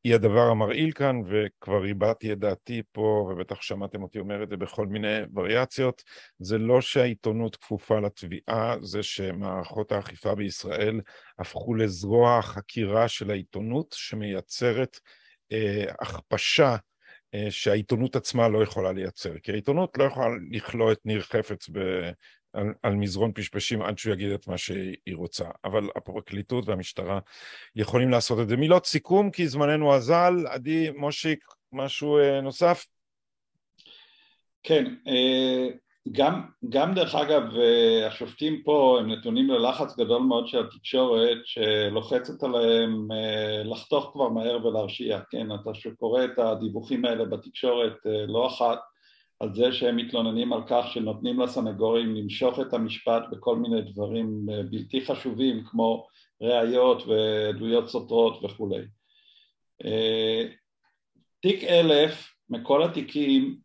היא הדבר המרעיל כאן, וכבר הבעתי את דעתי פה, ובטח שמעתם אותי אומר את זה בכל מיני וריאציות, זה לא שהעיתונות כפופה לתביעה, זה שמערכות האכיפה בישראל הפכו לזרוע החקירה של העיתונות, שמייצרת אה, הכפשה אה, שהעיתונות עצמה לא יכולה לייצר, כי העיתונות לא יכולה לכלוא את ניר חפץ ב... על, על מזרון פשפשים עד שהוא יגיד את מה שהיא רוצה, אבל הפרקליטות והמשטרה יכולים לעשות את זה. מילות סיכום, כי זמננו אזל. עדי, מושיק, משהו אה, נוסף? כן, אה, גם, גם דרך אגב אה, השופטים פה הם נתונים ללחץ גדול מאוד של התקשורת שלוחצת עליהם לחתוך כבר מהר ולהרשיע, כן, אתה שקורא את הדיווחים האלה בתקשורת לא אחת על זה שהם מתלוננים על כך שנותנים לסנגורים למשוך את המשפט בכל מיני דברים בלתי חשובים כמו ראיות ועדויות סותרות וכולי. תיק אלף מכל התיקים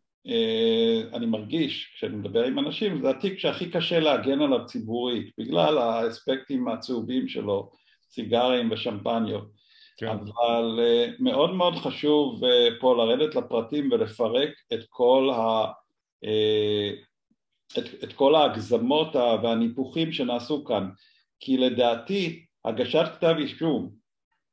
אני מרגיש כשאני מדבר עם אנשים זה התיק שהכי קשה להגן עליו ציבורית בגלל האספקטים הצהובים שלו, סיגרים ושמפניות כן. אבל מאוד מאוד חשוב פה לרדת לפרטים ולפרק את כל, ה, את, את כל ההגזמות והניפוחים שנעשו כאן כי לדעתי הגשת כתב אישום,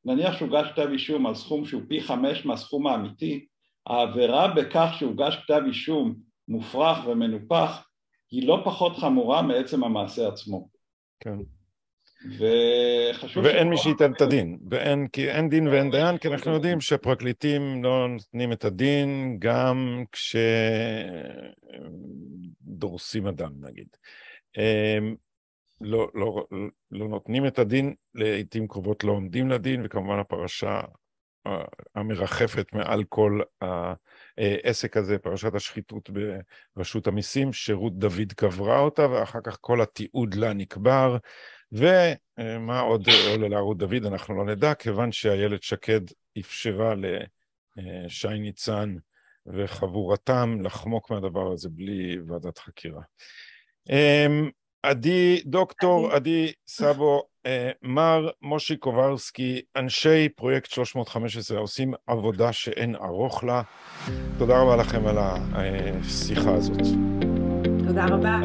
נניח שהוגש כתב אישום על סכום שהוא פי חמש מהסכום האמיתי, העבירה בכך שהוגש כתב אישום מופרך ומנופח היא לא פחות חמורה מעצם המעשה עצמו. כן. וחשוב... ואין מי שייתן את הדין, ואין, כי אין דין ואין דיין, כי אנחנו יודעים שפרקליטים לא נותנים את הדין גם כשדורסים אדם נגיד. לא, לא, לא נותנים את הדין, לעיתים קרובות לא עומדים לדין, וכמובן הפרשה המרחפת מעל כל העסק הזה, פרשת השחיתות ברשות המיסים, שרות דוד קברה אותה, ואחר כך כל התיעוד לה נקבר, ומה עוד עולה לערוץ דוד אנחנו לא נדע, כיוון שאיילת שקד אפשרה לשי ניצן וחבורתם לחמוק מהדבר הזה בלי ועדת חקירה. עדי, דוקטור עדי סבו, מר מושי קוברסקי, אנשי פרויקט 315 עושים עבודה שאין ארוך לה. תודה רבה לכם על השיחה הזאת. תודה רבה.